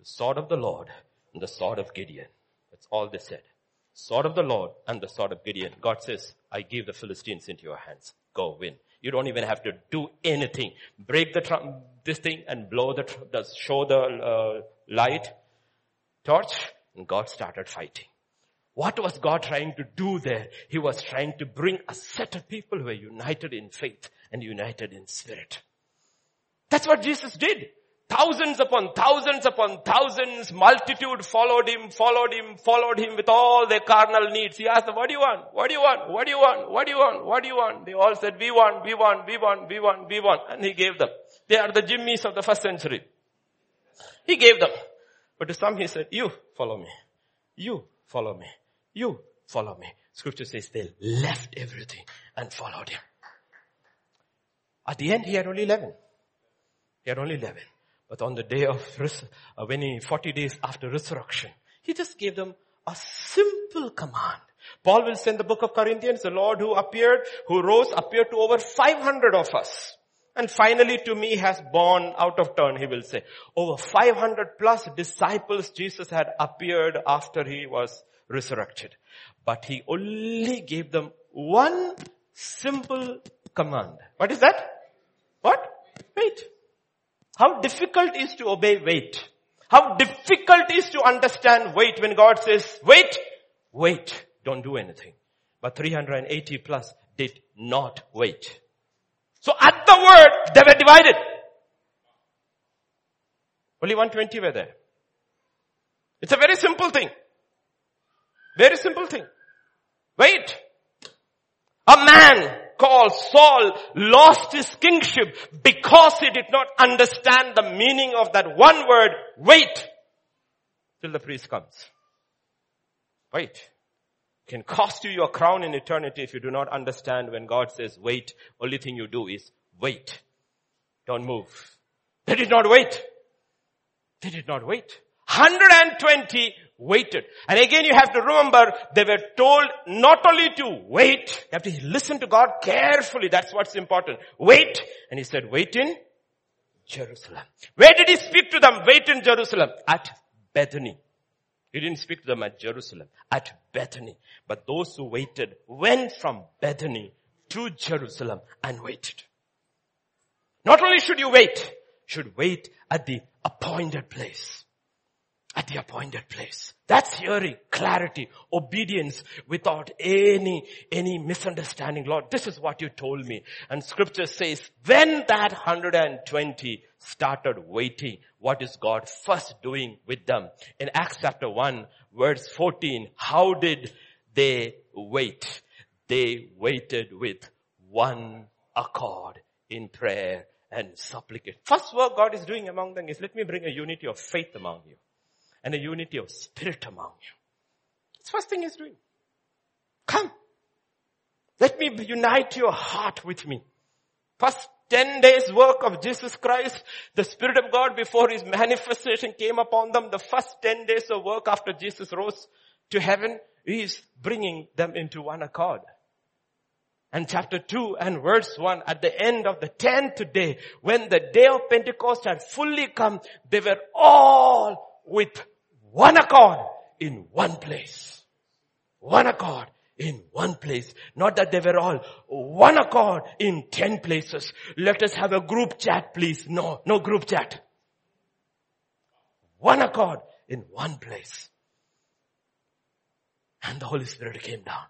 A: the sword of the Lord and the sword of Gideon. That's all they said sword of the Lord and the sword of Gideon. God says, I give the Philistines into your hands. Go win. You don't even have to do anything. Break the tr- this thing and blow the, the show the uh, light torch and God started fighting. What was God trying to do there? He was trying to bring a set of people who were united in faith and united in spirit. That's what Jesus did. Thousands upon thousands upon thousands, multitude followed him, followed him, followed him with all their carnal needs. He asked them, what do you want? What do you want? What do you want? What do you want? What do you want? They all said, we want, we want, we want, we want, we want. And he gave them. They are the Jimmies of the first century. He gave them. But to some he said, you follow me. You follow me. You follow me. Scripture says they left everything and followed him. At the end he had only 11. He had only 11. But on the day of, uh, when he, 40 days after resurrection, he just gave them a simple command. Paul will in the book of Corinthians, the Lord who appeared, who rose, appeared to over 500 of us. And finally to me has borne out of turn, he will say. Over 500 plus disciples Jesus had appeared after he was resurrected. But he only gave them one simple command. What is that? What? Wait. How difficult is to obey wait. How difficult is to understand wait when God says wait, wait, don't do anything. But 380 plus did not wait. So at the word, they were divided. Only 120 were there. It's a very simple thing. Very simple thing. Wait. A man called Saul lost his kingship because he did not understand the meaning of that one word, wait, till the priest comes. Wait can cost you your crown in eternity if you do not understand when God says wait, only thing you do is wait. Don't move. They did not wait. They did not wait. 120 waited. And again you have to remember they were told not only to wait, you have to listen to God carefully. That's what's important. Wait. And he said, wait in Jerusalem. Where did he speak to them? Wait in Jerusalem. At Bethany. He didn't speak to them at Jerusalem, at Bethany. But those who waited went from Bethany to Jerusalem and waited. Not only should you wait, should wait at the appointed place. At the appointed place. That's hearing, clarity, obedience without any, any misunderstanding. Lord, this is what you told me. And scripture says, when that 120 started waiting, what is God first doing with them? In Acts chapter 1 verse 14, how did they wait? They waited with one accord in prayer and supplicate. First work God is doing among them is let me bring a unity of faith among you and a unity of spirit among you. It's first thing he's doing. Come. Let me unite your heart with me. First 10 days work of Jesus Christ, the Spirit of God before His manifestation came upon them, the first 10 days of work after Jesus rose to heaven, is bringing them into one accord. And chapter 2 and verse 1, at the end of the 10th day, when the day of Pentecost had fully come, they were all with one accord in one place. One accord in one place. Not that they were all one accord in ten places. Let us have a group chat please. No, no group chat. One accord in one place. And the Holy Spirit came down.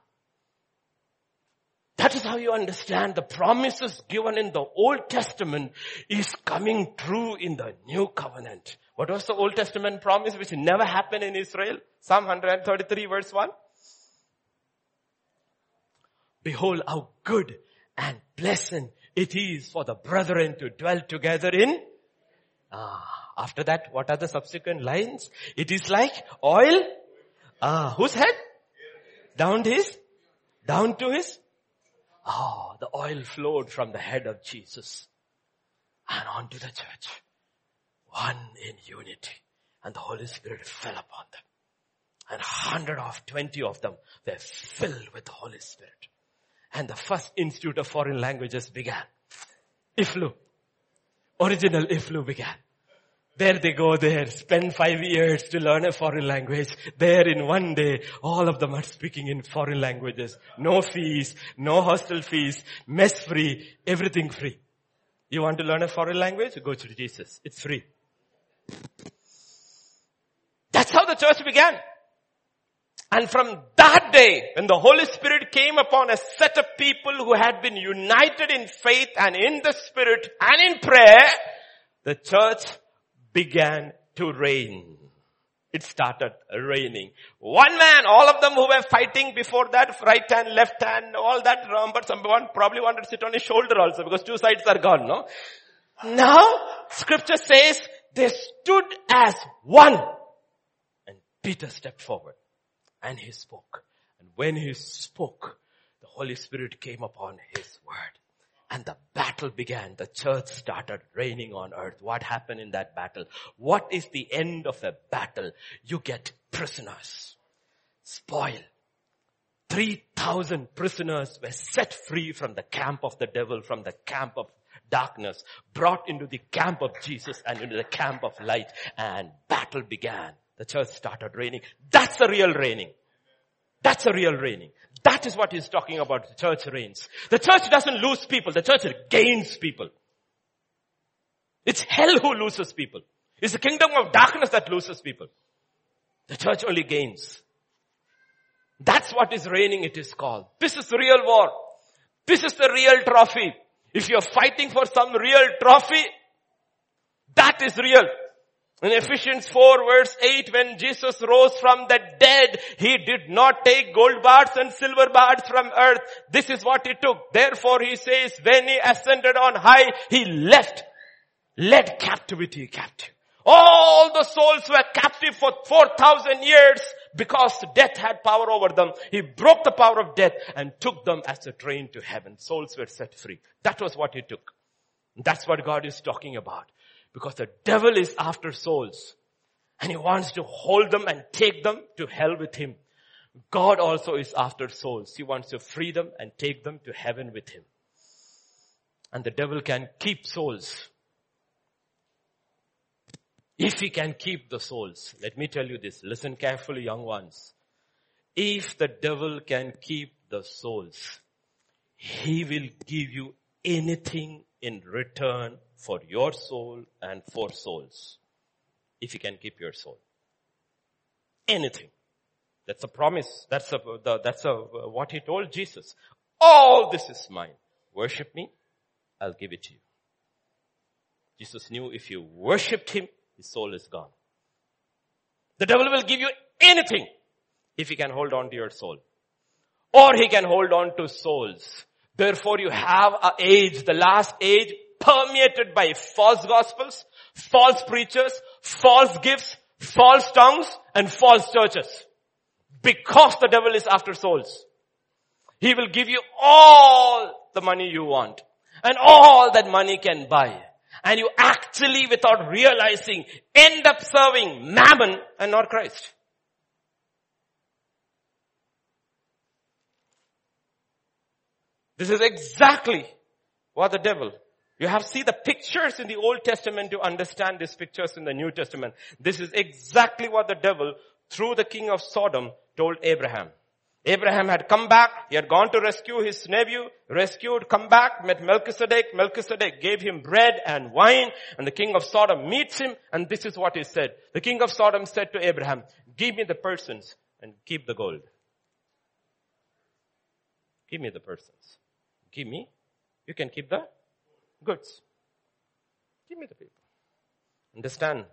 A: That is how you understand the promises given in the Old Testament is coming true in the New Covenant. What was the Old Testament promise which never happened in Israel? Psalm 133 verse 1. Behold how good and pleasant it is for the brethren to dwell together in. Ah, after that, what are the subsequent lines? It is like oil. Ah, whose head? Down his? Down to his? Ah, the oil flowed from the head of Jesus and onto the church. One in unity. And the Holy Spirit fell upon them. And 120 of them were filled with the Holy Spirit and the first institute of foreign languages began. IFLU. Original IFLU began. There they go there, spend five years to learn a foreign language. There in one day, all of them are speaking in foreign languages. No fees, no hostel fees, mess free, everything free. You want to learn a foreign language? Go to Jesus. It's free. That's how the church began. And from that day, when the Holy Spirit came upon a set of people who had been united in faith and in the Spirit and in prayer, the church began to rain. It started raining. One man, all of them who were fighting before that, right hand, left hand, all that, but someone probably wanted to sit on his shoulder also because two sides are gone, no? Now, scripture says They stood as one. And Peter stepped forward and he spoke. And when he spoke, the Holy Spirit came upon his word. And the battle began. The church started reigning on earth. What happened in that battle? What is the end of a battle? You get prisoners. Spoil. 3,000 prisoners were set free from the camp of the devil, from the camp of darkness, brought into the camp of Jesus and into the camp of light and battle began. The church started reigning. That's the real reigning. That's a real reigning. That is what he's talking about. The church reigns. The church doesn't lose people. The church gains people. It's hell who loses people. It's the kingdom of darkness that loses people. The church only gains. That's what is reigning it is called. This is real war. This is the real trophy. If you're fighting for some real trophy, that is real. In Ephesians 4 verse 8, when Jesus rose from the dead, He did not take gold bars and silver bars from earth. This is what He took. Therefore He says, when He ascended on high, He left, led captivity captive. All the souls were captive for 4,000 years because death had power over them. He broke the power of death and took them as a train to heaven. Souls were set free. That was what he took. That's what God is talking about. Because the devil is after souls. And he wants to hold them and take them to hell with him. God also is after souls. He wants to free them and take them to heaven with him. And the devil can keep souls if he can keep the souls, let me tell you this, listen carefully young ones. If the devil can keep the souls, he will give you anything in return for your soul and for souls. If he can keep your soul. Anything. That's a promise. That's a, the, that's a, what he told Jesus. All this is mine. Worship me. I'll give it to you. Jesus knew if you worshipped him, his soul is gone. The devil will give you anything if he can hold on to your soul. Or he can hold on to souls. Therefore you have a age, the last age, permeated by false gospels, false preachers, false gifts, false tongues, and false churches. Because the devil is after souls. He will give you all the money you want. And all that money can buy and you actually without realizing end up serving mammon and not Christ. This is exactly what the devil. You have to see the pictures in the Old Testament to understand these pictures in the New Testament. This is exactly what the devil through the king of Sodom told Abraham. Abraham had come back. He had gone to rescue his nephew, rescued, come back, met Melchizedek. Melchizedek gave him bread and wine and the king of Sodom meets him and this is what he said. The king of Sodom said to Abraham, give me the persons and keep the gold. Give me the persons. Give me. You can keep the goods. Give me the people. Understand?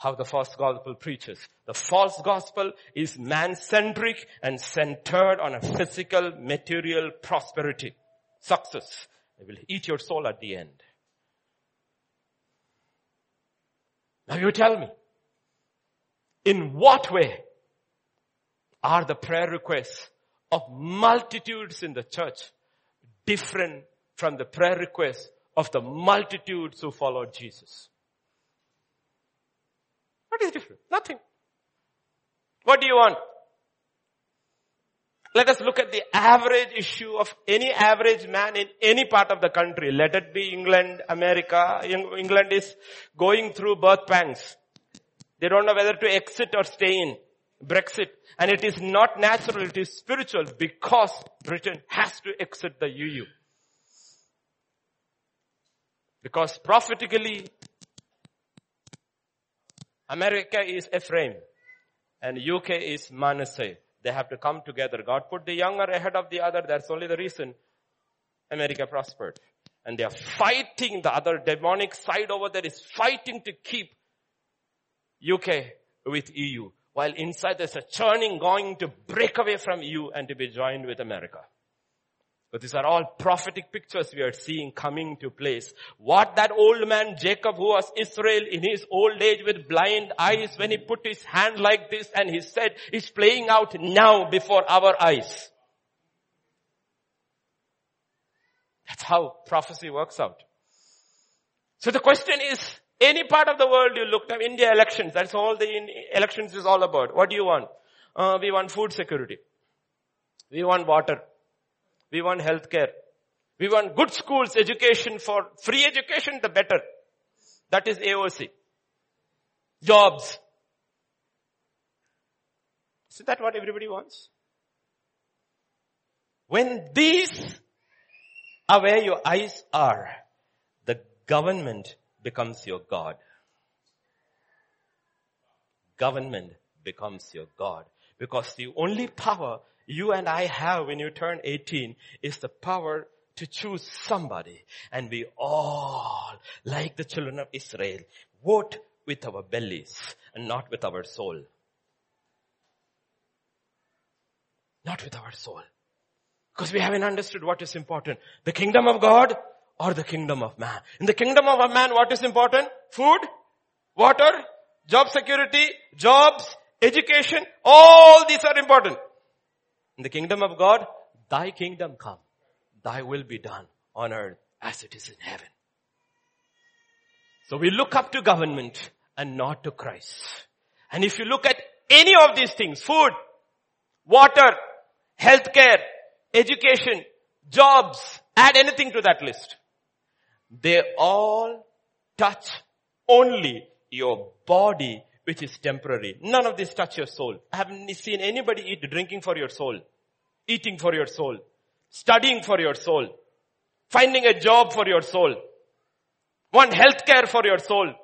A: how the false gospel preaches. The false gospel is man-centric and centered on a physical, material prosperity, success. It will eat your soul at the end. Now you tell me, in what way are the prayer requests of multitudes in the church different from the prayer requests of the multitudes who followed Jesus? What is different? Nothing. What do you want? Let us look at the average issue of any average man in any part of the country. Let it be England, America. England is going through birth pangs. They don't know whether to exit or stay in. Brexit. And it is not natural, it is spiritual because Britain has to exit the EU. Because prophetically, America is Ephraim and UK is Manasseh. They have to come together. God put the younger ahead of the other. That's only the reason America prospered. And they are fighting the other demonic side over there is fighting to keep UK with EU. While inside there's a churning going to break away from EU and to be joined with America. But these are all prophetic pictures we are seeing coming to place. What that old man Jacob who was Israel in his old age with blind eyes when he put his hand like this and he said is playing out now before our eyes. That's how prophecy works out. So the question is, any part of the world you look at, India elections, that's all the elections is all about. What do you want? Uh, we want food security. We want water. We want healthcare. We want good schools, education for free education, the better. That is AOC. Jobs. Isn't that what everybody wants? When these are where your eyes are, the government becomes your God. Government becomes your God. Because the only power you and I have when you turn 18 is the power to choose somebody. And we all, like the children of Israel, vote with our bellies and not with our soul. Not with our soul. Because we haven't understood what is important. The kingdom of God or the kingdom of man. In the kingdom of a man, what is important? Food, water, job security, jobs, education, all these are important. In the kingdom of God, thy kingdom come. Thy will be done on earth as it is in heaven. So we look up to government and not to Christ. And if you look at any of these things, food, water, healthcare, education, jobs, add anything to that list. They all touch only your body which is temporary. None of this touch your soul. I haven't seen anybody eat drinking for your soul, eating for your soul, studying for your soul, finding a job for your soul, want health care for your soul.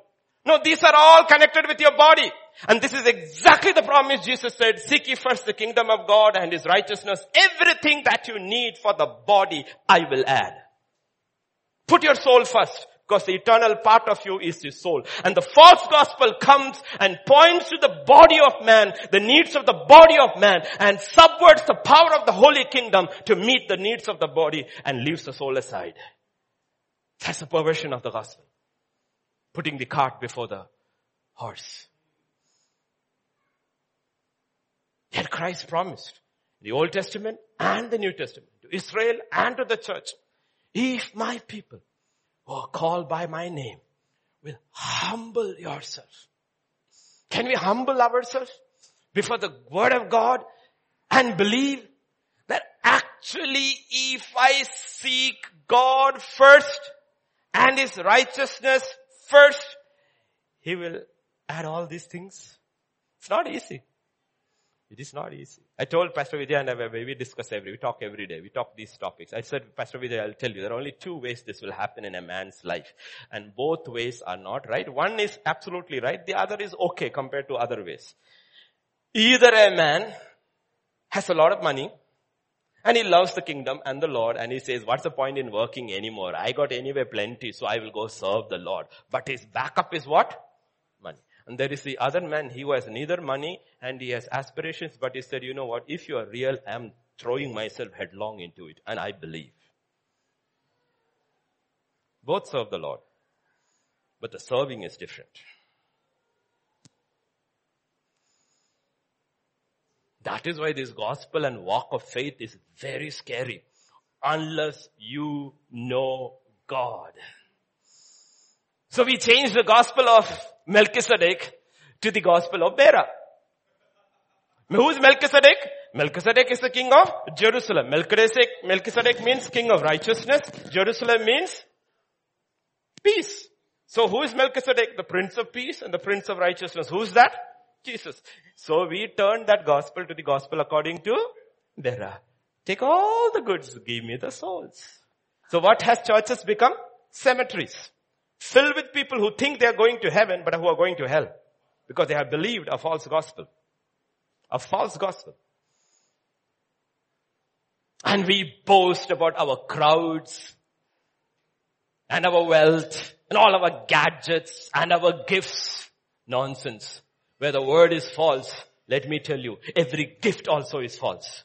A: No, these are all connected with your body. And this is exactly the promise Jesus said, seek ye first the kingdom of God and his righteousness. Everything that you need for the body, I will add. Put your soul first. Because the eternal part of you is your soul. And the false gospel comes and points to the body of man, the needs of the body of man, and subverts the power of the holy kingdom to meet the needs of the body and leaves the soul aside. That's a perversion of the gospel. Putting the cart before the horse. Yet Christ promised the Old Testament and the New Testament to Israel and to the church. If my people Oh, who are called by my name will humble yourself. Can we humble ourselves before the word of God and believe that actually if I seek God first and His righteousness first, He will add all these things? It's not easy. It is not easy. I told Pastor Vijay and I, we discuss every, we talk every day. We talk these topics. I said, Pastor Vijay, I'll tell you, there are only two ways this will happen in a man's life. And both ways are not right. One is absolutely right. The other is okay compared to other ways. Either a man has a lot of money and he loves the kingdom and the Lord and he says, what's the point in working anymore? I got anyway plenty, so I will go serve the Lord. But his backup is what? And there is the other man, he has neither money and he has aspirations, but he said, you know what, if you are real, I am throwing myself headlong into it. And I believe. Both serve the Lord. But the serving is different. That is why this gospel and walk of faith is very scary. Unless you know God. So we change the gospel of Melchizedek to the gospel of Bera. Who is Melchizedek? Melchizedek is the king of Jerusalem. Melchizedek, Melchizedek means king of righteousness. Jerusalem means peace. So who is Melchizedek? The prince of peace and the prince of righteousness. Who is that? Jesus. So we turn that gospel to the gospel according to Bera. Take all the goods, give me the souls. So what has churches become? Cemeteries. Filled with people who think they are going to heaven, but who are going to hell. Because they have believed a false gospel. A false gospel. And we boast about our crowds and our wealth and all our gadgets and our gifts. Nonsense. Where the word is false, let me tell you, every gift also is false.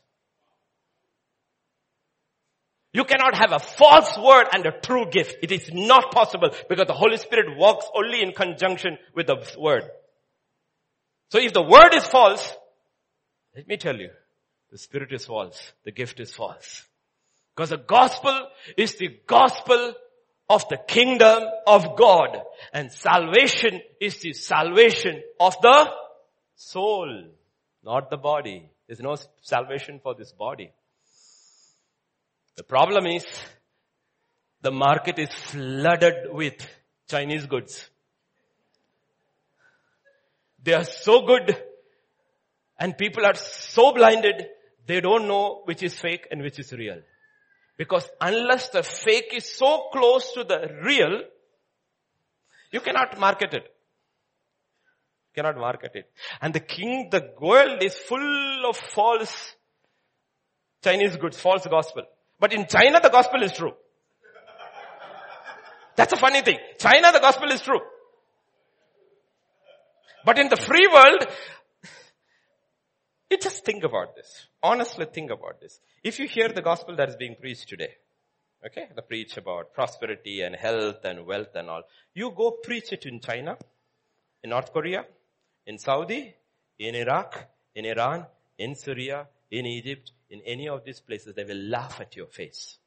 A: You cannot have a false word and a true gift. It is not possible because the Holy Spirit works only in conjunction with the word. So if the word is false, let me tell you, the spirit is false. The gift is false. Because the gospel is the gospel of the kingdom of God. And salvation is the salvation of the soul, not the body. There's no salvation for this body. The problem is the market is flooded with Chinese goods. They are so good and people are so blinded, they don't know which is fake and which is real. Because unless the fake is so close to the real, you cannot market it. You Cannot market it. And the king, the world is full of false Chinese goods, false gospel. But in China, the gospel is true. That's a funny thing. China, the gospel is true. But in the free world, you just think about this. Honestly think about this. If you hear the gospel that is being preached today, okay, the preach about prosperity and health and wealth and all, you go preach it in China, in North Korea, in Saudi, in Iraq, in Iran, in Syria, in Egypt, in any of these places, they will laugh at your face.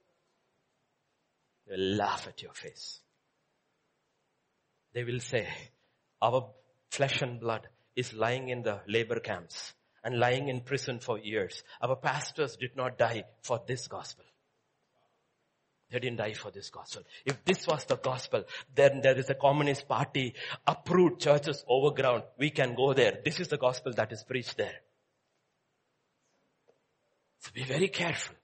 A: They will laugh at your face. They will say, our flesh and blood is lying in the labor camps and lying in prison for years. Our pastors did not die for this gospel. They didn't die for this gospel. If this was the gospel, then there is a communist party, approved churches overground. We can go there. This is the gospel that is preached there. So be very careful.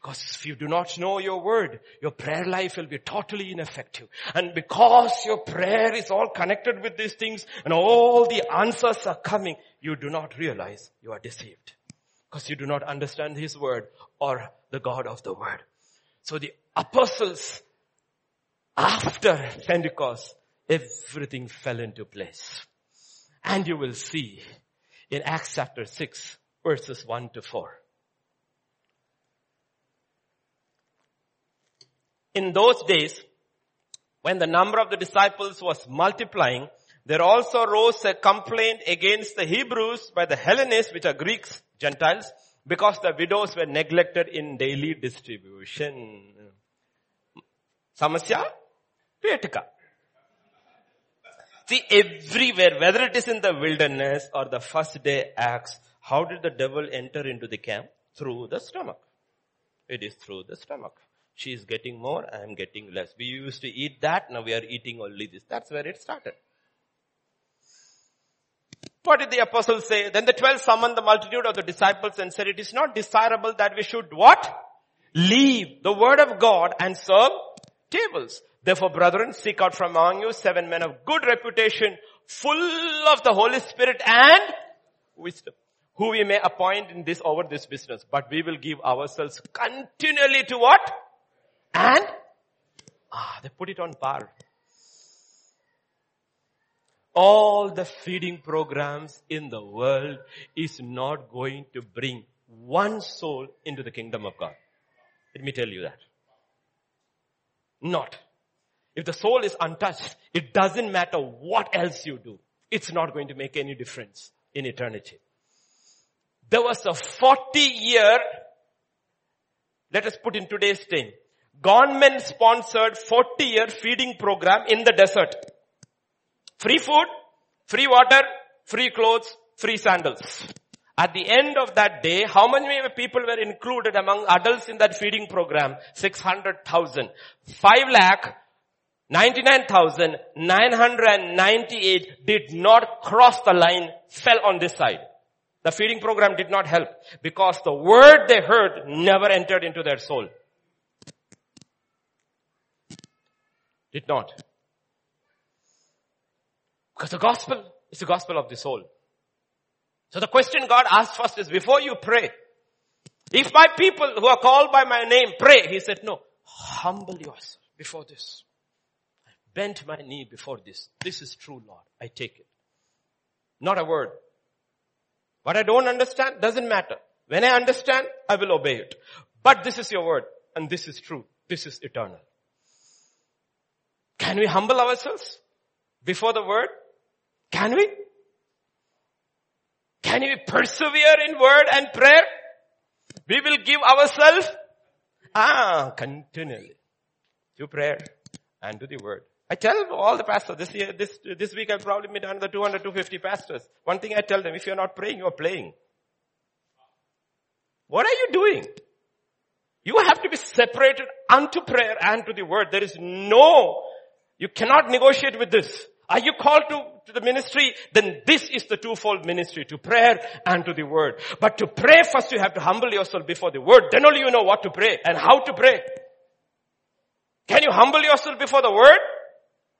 A: Because if you do not know your word, your prayer life will be totally ineffective. And because your prayer is all connected with these things and all the answers are coming, you do not realize you are deceived. Because you do not understand his word or the God of the word. So the apostles, after Pentecost, everything fell into place. And you will see in Acts chapter 6 verses 1 to 4. In those days, when the number of the disciples was multiplying, there also rose a complaint against the Hebrews by the Hellenists, which are Greeks, Gentiles, because the widows were neglected in daily distribution. Samasya? Petka. See, everywhere, whether it is in the wilderness or the first day acts, how did the devil enter into the camp? Through the stomach. It is through the stomach. She is getting more, I am getting less. We used to eat that, now we are eating only this. That's where it started. What did the apostles say? Then the twelve summoned the multitude of the disciples and said, it is not desirable that we should what? Leave the word of God and serve tables. Therefore, brethren, seek out from among you seven men of good reputation, full of the Holy Spirit and wisdom, who we may appoint in this over this business. But we will give ourselves continually to what? And ah, they put it on par. All the feeding programs in the world is not going to bring one soul into the kingdom of God. Let me tell you that. Not. If the soul is untouched, it doesn't matter what else you do. It's not going to make any difference in eternity. There was a 40 year, let us put in today's thing, government sponsored 40 year feeding program in the desert. Free food, free water, free clothes, free sandals. At the end of that day, how many people were included among adults in that feeding program? 600,000. 5 lakh 99,998 did not cross the line, fell on this side. The feeding program did not help because the word they heard never entered into their soul. Did not. Because the gospel is the gospel of the soul. So the question God asked first is before you pray, if my people who are called by my name pray, he said, no, humble yourself before this. I bent my knee before this. This is true, Lord. I take it. Not a word. What I don't understand doesn't matter. When I understand, I will obey it. But this is your word. and this is true. This is eternal. Can we humble ourselves before the word? Can we? Can we persevere in word and prayer? We will give ourselves, ah, continually to prayer and to the word. I tell all the pastors this year, this, this week I probably meet another 200, 250 pastors. One thing I tell them, if you're not praying, you're playing. What are you doing? You have to be separated unto prayer and to the word. There is no, you cannot negotiate with this. Are you called to, to the ministry? Then this is the twofold ministry, to prayer and to the word. But to pray first you have to humble yourself before the word. Then only you know what to pray and how to pray. Can you humble yourself before the word?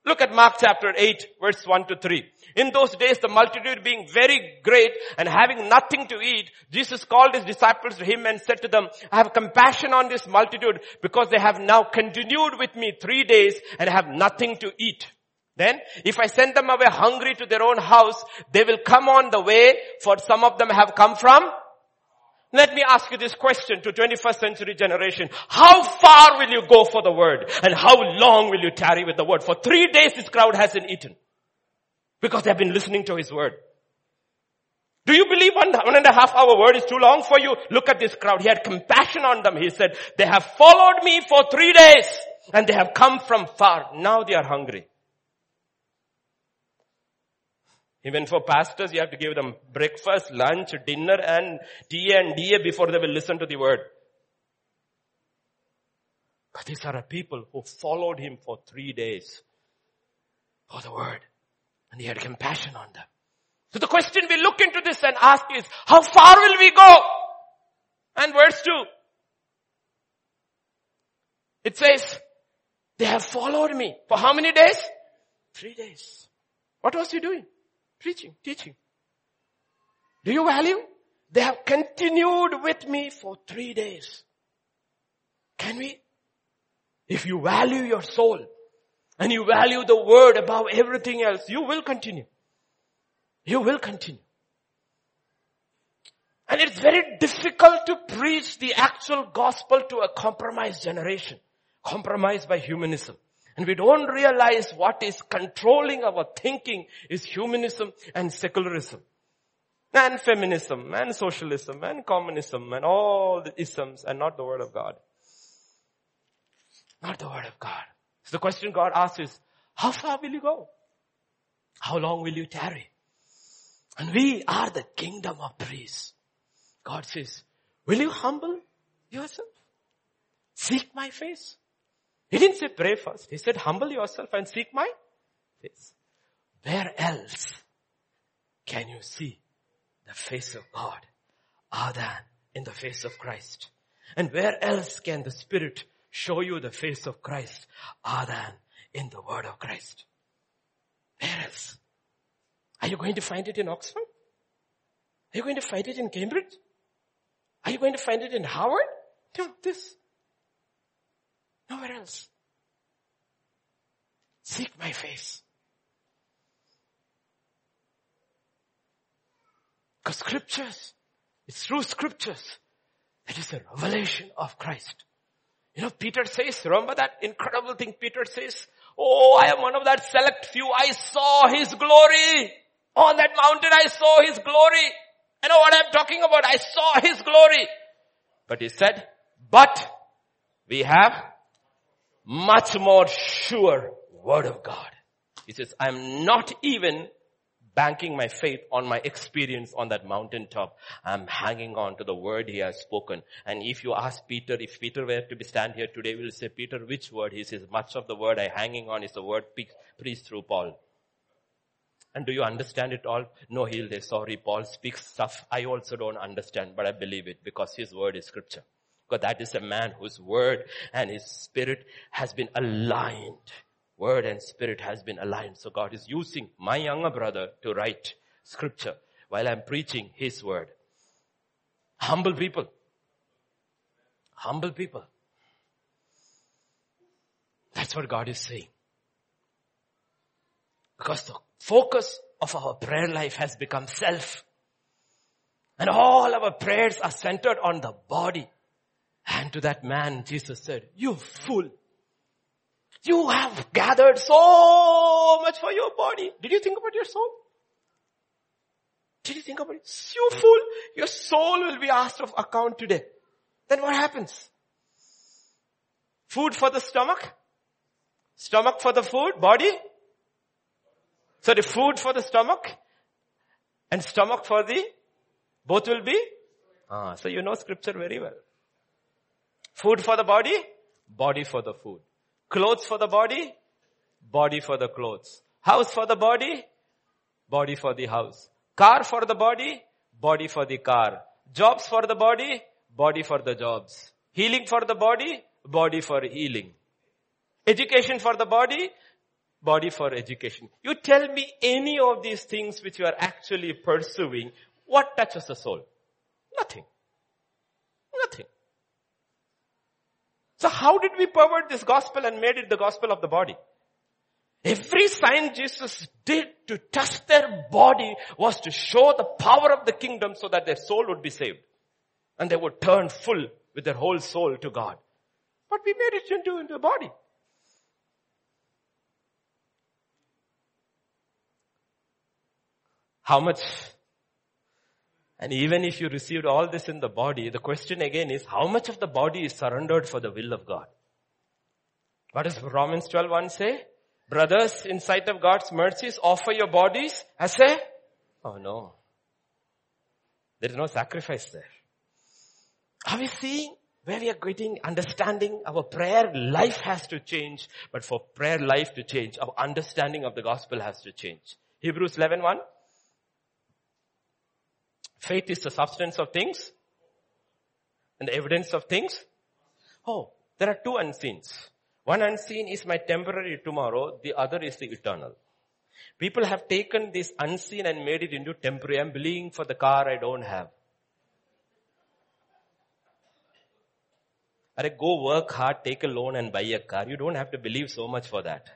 A: Look at Mark chapter 8 verse 1 to 3. In those days the multitude being very great and having nothing to eat, Jesus called his disciples to him and said to them, I have compassion on this multitude because they have now continued with me three days and have nothing to eat. Then, if I send them away hungry to their own house, they will come on the way, for some of them have come from let me ask you this question to 21st century generation. How far will you go for the word? And how long will you tarry with the word? For three days this crowd hasn't eaten. Because they have been listening to his word. Do you believe one, one and a half hour word is too long for you? Look at this crowd. He had compassion on them. He said, they have followed me for three days and they have come from far. Now they are hungry. Even for pastors, you have to give them breakfast, lunch, dinner and tea and DA before they will listen to the word. But these are people who followed him for three days for the word. And he had compassion on them. So the question we look into this and ask is, how far will we go? And verse 2. It says, they have followed me. For how many days? Three days. What was he doing? Preaching, teaching. Do you value? They have continued with me for three days. Can we? If you value your soul and you value the word above everything else, you will continue. You will continue. And it's very difficult to preach the actual gospel to a compromised generation. Compromised by humanism. And we don't realize what is controlling our thinking is humanism and secularism. And feminism and socialism and communism and all the isms and not the word of God. Not the word of God. So the question God asks is, how far will you go? How long will you tarry? And we are the kingdom of priests. God says, will you humble yourself? Seek my face. He didn't say pray first. He said humble yourself and seek my face. Where else can you see the face of God other than in the face of Christ? And where else can the Spirit show you the face of Christ other than in the Word of Christ? Where else? Are you going to find it in Oxford? Are you going to find it in Cambridge? Are you going to find it in Harvard? No, this. Nowhere else. Seek my face. Because scriptures, it's through scriptures. It is a revelation of Christ. You know, Peter says, remember that incredible thing Peter says? Oh, I am one of that select few. I saw his glory. On that mountain I saw his glory. You know what I'm talking about? I saw his glory. But he said, but we have much more sure word of God. He says, I'm not even banking my faith on my experience on that mountaintop. I'm hanging on to the word he has spoken. And if you ask Peter, if Peter were to be stand here today, we'll say, Peter, which word? He says, much of the word I hanging on is the word preached through Paul. And do you understand it all? No, he'll say, sorry, Paul speaks stuff I also don't understand, but I believe it because his word is scripture. Because that is a man whose word and his spirit has been aligned. Word and spirit has been aligned. So God is using my younger brother to write scripture while I'm preaching his word. Humble people. Humble people. That's what God is saying. Because the focus of our prayer life has become self. And all our prayers are centered on the body And to that man, Jesus said, you fool. You have gathered so much for your body. Did you think about your soul? Did you think about it? You fool. Your soul will be asked of account today. Then what happens? Food for the stomach? Stomach for the food? Body? Sorry, food for the stomach and stomach for the, both will be? Ah, so you know scripture very well. Food for the body, body for the food. Clothes for the body, body for the clothes. House for the body, body for the house. Car for the body, body for the car. Jobs for the body, body for the jobs. Healing for the body, body for healing. Education for the body, body for education. You tell me any of these things which you are actually pursuing, what touches the soul? Nothing. So how did we pervert this gospel and made it the gospel of the body? Every sign Jesus did to touch their body was to show the power of the kingdom so that their soul would be saved. And they would turn full with their whole soul to God. But we made it into, into a body. How much? And even if you received all this in the body, the question again is how much of the body is surrendered for the will of God? What does Romans 12 1 say? Brothers, in sight of God's mercies, offer your bodies as a, oh no. There is no sacrifice there. Are we seeing where we are getting understanding our prayer life has to change, but for prayer life to change, our understanding of the gospel has to change. Hebrews 11 1. Faith is the substance of things and the evidence of things. Oh, there are two unseens. One unseen is my temporary tomorrow, the other is the eternal. People have taken this unseen and made it into temporary. I'm believing for the car I don't have. Are go work hard, take a loan and buy a car. You don't have to believe so much for that.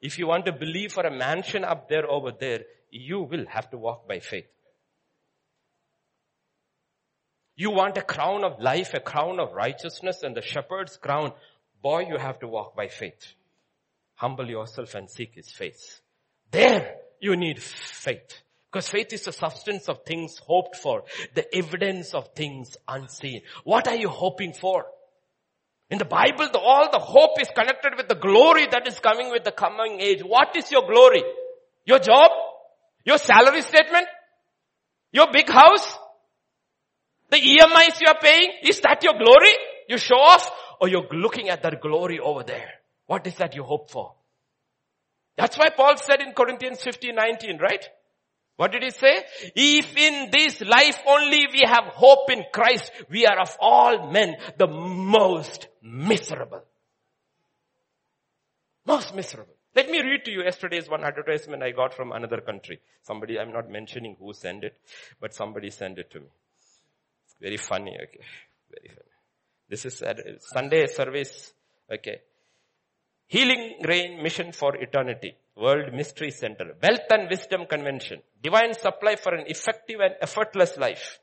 A: If you want to believe for a mansion up there over there, you will have to walk by faith. You want a crown of life, a crown of righteousness and the shepherd's crown. Boy, you have to walk by faith. Humble yourself and seek his face. There you need faith. Because faith is the substance of things hoped for, the evidence of things unseen. What are you hoping for? In the Bible, the, all the hope is connected with the glory that is coming with the coming age. What is your glory? Your job? Your salary statement? Your big house? The EMIs you are paying? Is that your glory? You show off? Or you're looking at that glory over there? What is that you hope for? That's why Paul said in Corinthians 15, 19, right? What did he say? If in this life only we have hope in Christ, we are of all men the most miserable. Most miserable. Let me read to you yesterday's one advertisement I got from another country. Somebody, I'm not mentioning who sent it, but somebody sent it to me. Very funny, okay. Very funny. This is a Sunday service, okay. Healing Rain Mission for Eternity. World Mystery Center. Wealth and Wisdom Convention. Divine supply for an effective and effortless life.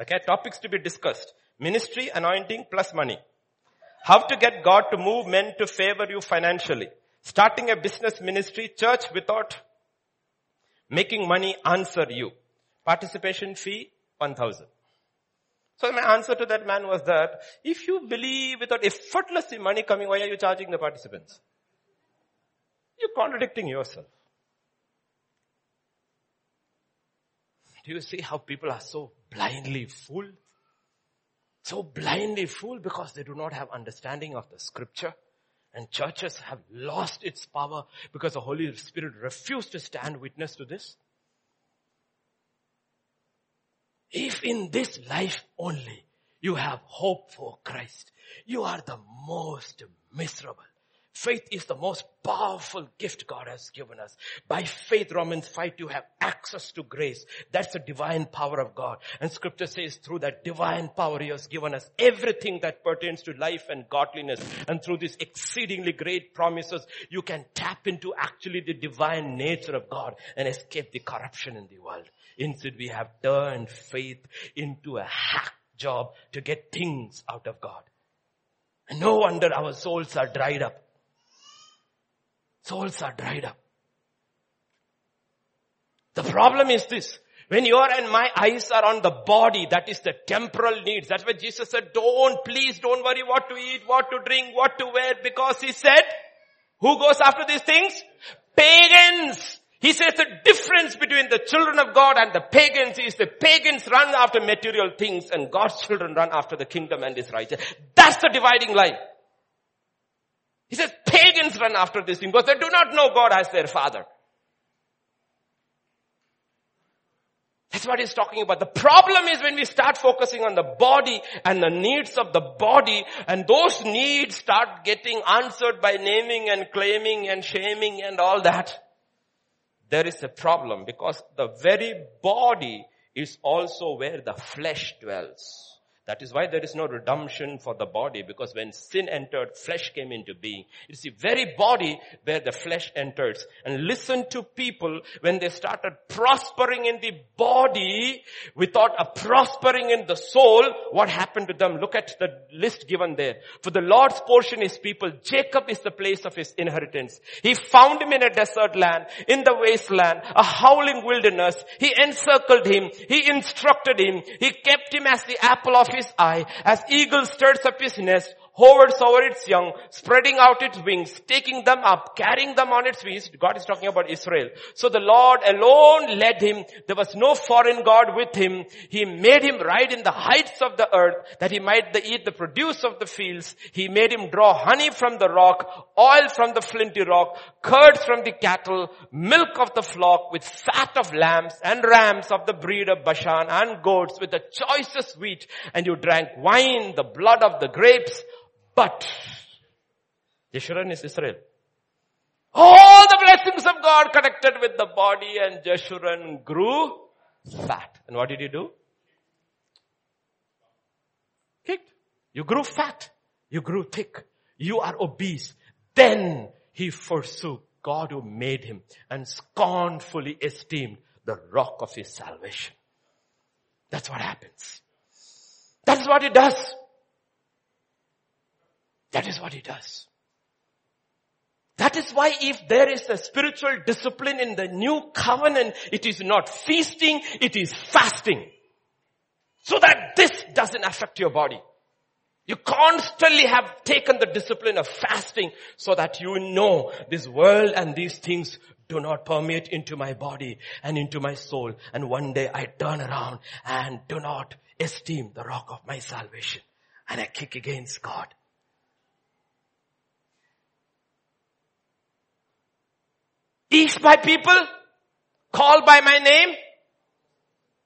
A: Okay, topics to be discussed. Ministry, anointing plus money. How to get God to move men to favor you financially. Starting a business ministry, church without making money answer you. Participation fee, 1000. So my answer to that man was that, if you believe without effortlessly money coming, why are you charging the participants? You're contradicting yourself. Do you see how people are so blindly fooled? So blindly fooled because they do not have understanding of the scripture. And churches have lost its power because the Holy Spirit refused to stand witness to this. If in this life only you have hope for Christ, you are the most miserable. Faith is the most powerful gift God has given us. By faith, Romans 5, you have access to grace. That's the divine power of God. And scripture says through that divine power He has given us everything that pertains to life and godliness. And through these exceedingly great promises, you can tap into actually the divine nature of God and escape the corruption in the world. Instead, we have turned faith into a hack job to get things out of God. And no wonder our souls are dried up. Souls are dried up. The problem is this. When your and my eyes are on the body, that is the temporal needs. That's why Jesus said, don't, please don't worry what to eat, what to drink, what to wear, because he said, who goes after these things? Pagans. He says the difference between the children of God and the pagans is the pagans run after material things and God's children run after the kingdom and his righteousness. That's the dividing line. He says pagans run after this thing because they do not know God as their father. That's what he's talking about. The problem is when we start focusing on the body and the needs of the body and those needs start getting answered by naming and claiming and shaming and all that. There is a problem because the very body is also where the flesh dwells. That is why there is no redemption for the body because when sin entered, flesh came into being. It's the very body where the flesh enters. And listen to people when they started prospering in the body without a prospering in the soul, what happened to them? Look at the list given there. For the Lord's portion is people. Jacob is the place of his inheritance. He found him in a desert land, in the wasteland, a howling wilderness. He encircled him. He instructed him. He kept him as the apple of his eye, as eagle stirs up his nest, hovers over its young, spreading out its wings, taking them up, carrying them on its wings. God is talking about Israel. So the Lord alone led him. There was no foreign God with him. He made him ride in the heights of the earth that he might eat the produce of the fields. He made him draw honey from the rock, oil from the flinty rock, curds from the cattle, milk of the flock with fat of lambs and rams of the breed of Bashan and goats with the choicest wheat. And you drank wine, the blood of the grapes, but Jeshurun is Israel. All the blessings of God connected with the body and Jeshurun grew fat. And what did he do? Kicked. You grew fat. You grew thick. You are obese. Then he forsook God who made him and scornfully esteemed the rock of his salvation. That's what happens. That's what he does. That is what he does. That is why if there is a spiritual discipline in the new covenant, it is not feasting, it is fasting. So that this doesn't affect your body. You constantly have taken the discipline of fasting so that you know this world and these things do not permeate into my body and into my soul. And one day I turn around and do not esteem the rock of my salvation and I kick against God. If my people called by my name,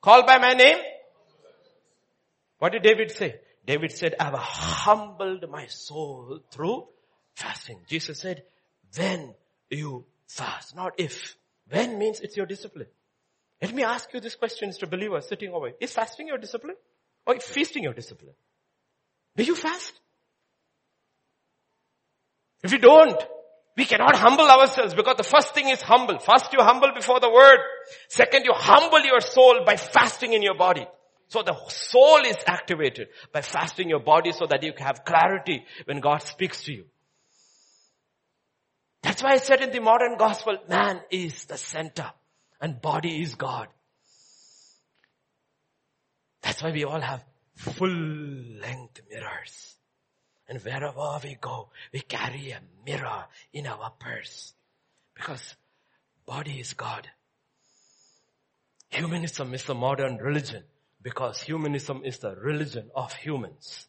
A: Called by my name. What did David say? David said, I have humbled my soul through fasting. Jesus said, when you fast, not if. When means it's your discipline. Let me ask you this question to believers sitting over. Is fasting your discipline? Or is feasting your discipline? Do you fast? If you don't, we cannot humble ourselves because the first thing is humble. First you humble before the word. Second you humble your soul by fasting in your body. So the soul is activated by fasting your body so that you have clarity when God speaks to you. That's why I said in the modern gospel, man is the center and body is God. That's why we all have full length mirrors. And wherever we go, we carry a mirror in our purse. Because body is God. Humanism is the modern religion because humanism is the religion of humans.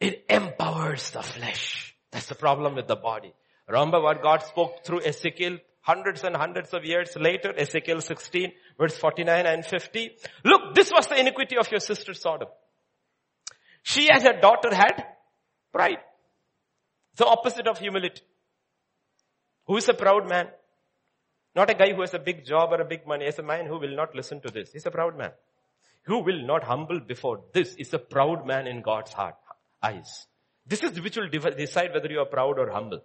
A: It empowers the flesh. That's the problem with the body. Remember what God spoke through Ezekiel hundreds and hundreds of years later, Ezekiel 16 verse 49 and 50. Look, this was the iniquity of your sister Sodom. She and her daughter had Pride. The opposite of humility. Who is a proud man? Not a guy who has a big job or a big money. It's a man who will not listen to this. He's a proud man. Who will not humble before this is a proud man in God's heart, eyes. This is which will decide whether you are proud or humble.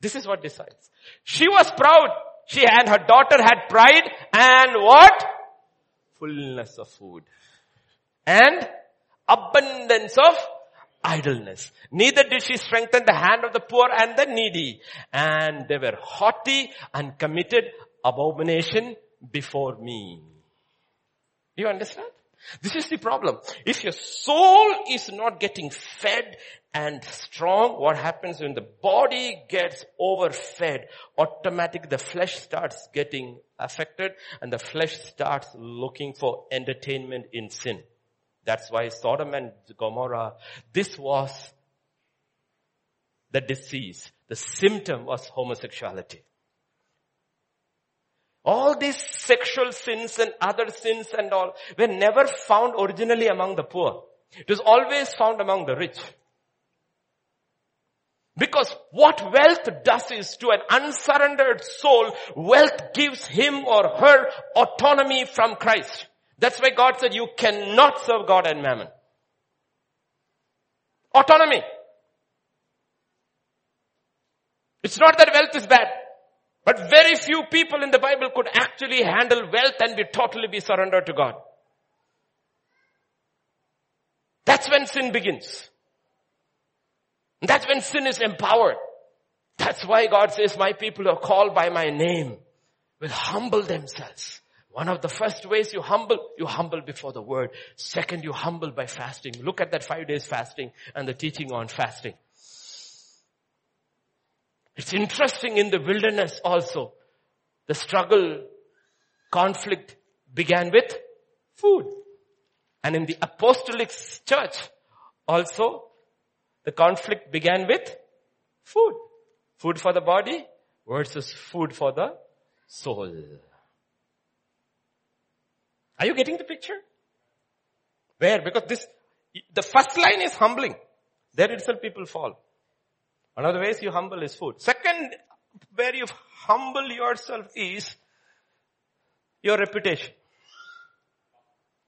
A: This is what decides. She was proud. She and her daughter had pride and what? Fullness of food. And abundance of idleness. Neither did she strengthen the hand of the poor and the needy. And they were haughty and committed abomination before me. Do you understand? This is the problem. If your soul is not getting fed and strong, what happens when the body gets overfed, automatically the flesh starts getting affected and the flesh starts looking for entertainment in sin. That's why Sodom and Gomorrah, this was the disease. The symptom was homosexuality. All these sexual sins and other sins and all were never found originally among the poor. It was always found among the rich. Because what wealth does is to an unsurrendered soul, wealth gives him or her autonomy from Christ. That's why God said you cannot serve God and mammon. Autonomy. It's not that wealth is bad. But very few people in the Bible could actually handle wealth and be totally be surrendered to God. That's when sin begins. That's when sin is empowered. That's why God says, my people who are called by my name will humble themselves. One of the first ways you humble, you humble before the word. Second, you humble by fasting. Look at that five days fasting and the teaching on fasting. It's interesting in the wilderness also. The struggle, conflict began with food. And in the apostolic church also, the conflict began with food. Food for the body versus food for the soul. Are you getting the picture? Where? Because this, the first line is humbling. There itself people fall. One of the ways you humble is food. Second, where you humble yourself is your reputation.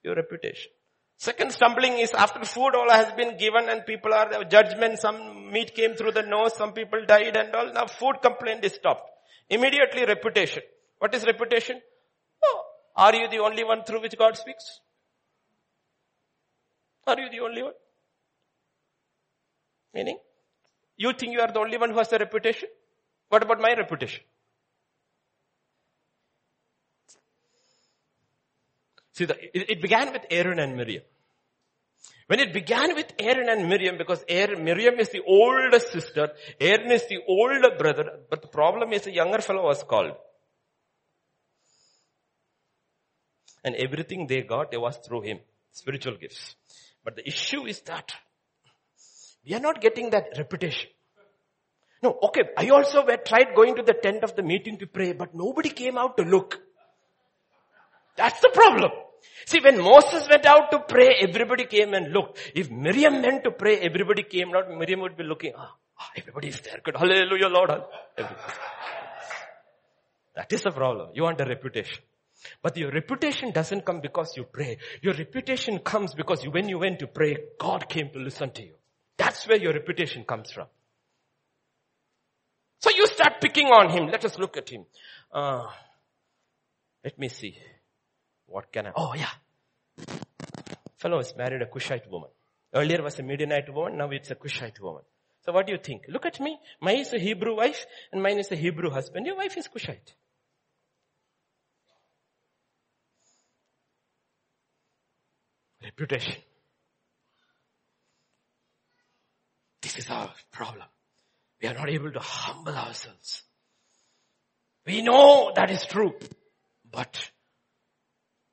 A: Your reputation. Second stumbling is after food all has been given and people are judgment, some meat came through the nose, some people died and all. Now food complaint is stopped. Immediately reputation. What is reputation? Are you the only one through which God speaks? Are you the only one? Meaning? You think you are the only one who has a reputation? What about my reputation? See, the, it, it, began with Aaron and Miriam. When it began with Aaron and Miriam, because Aaron, Miriam is the older sister, Aaron is the older brother, but the problem is the younger fellow was called. And everything they got, it was through him. Spiritual gifts. But the issue is that we are not getting that reputation. No, okay, I also tried going to the tent of the meeting to pray, but nobody came out to look. That's the problem. See, when Moses went out to pray, everybody came and looked. If Miriam went to pray, everybody came out, Miriam would be looking, ah, ah everybody is there. Good. Hallelujah, Lord. That is the problem. You want a reputation. But your reputation doesn't come because you pray. Your reputation comes because you, when you went to pray, God came to listen to you. That's where your reputation comes from. So you start picking on him. Let us look at him. Uh, let me see. What can I? Oh yeah. Fellow is married a Cushite woman. Earlier was a Midianite woman. Now it's a Cushite woman. So what do you think? Look at me. Mine is a Hebrew wife and mine is a Hebrew husband. Your wife is Cushite. Reputation. This is our problem. We are not able to humble ourselves. We know that is true, but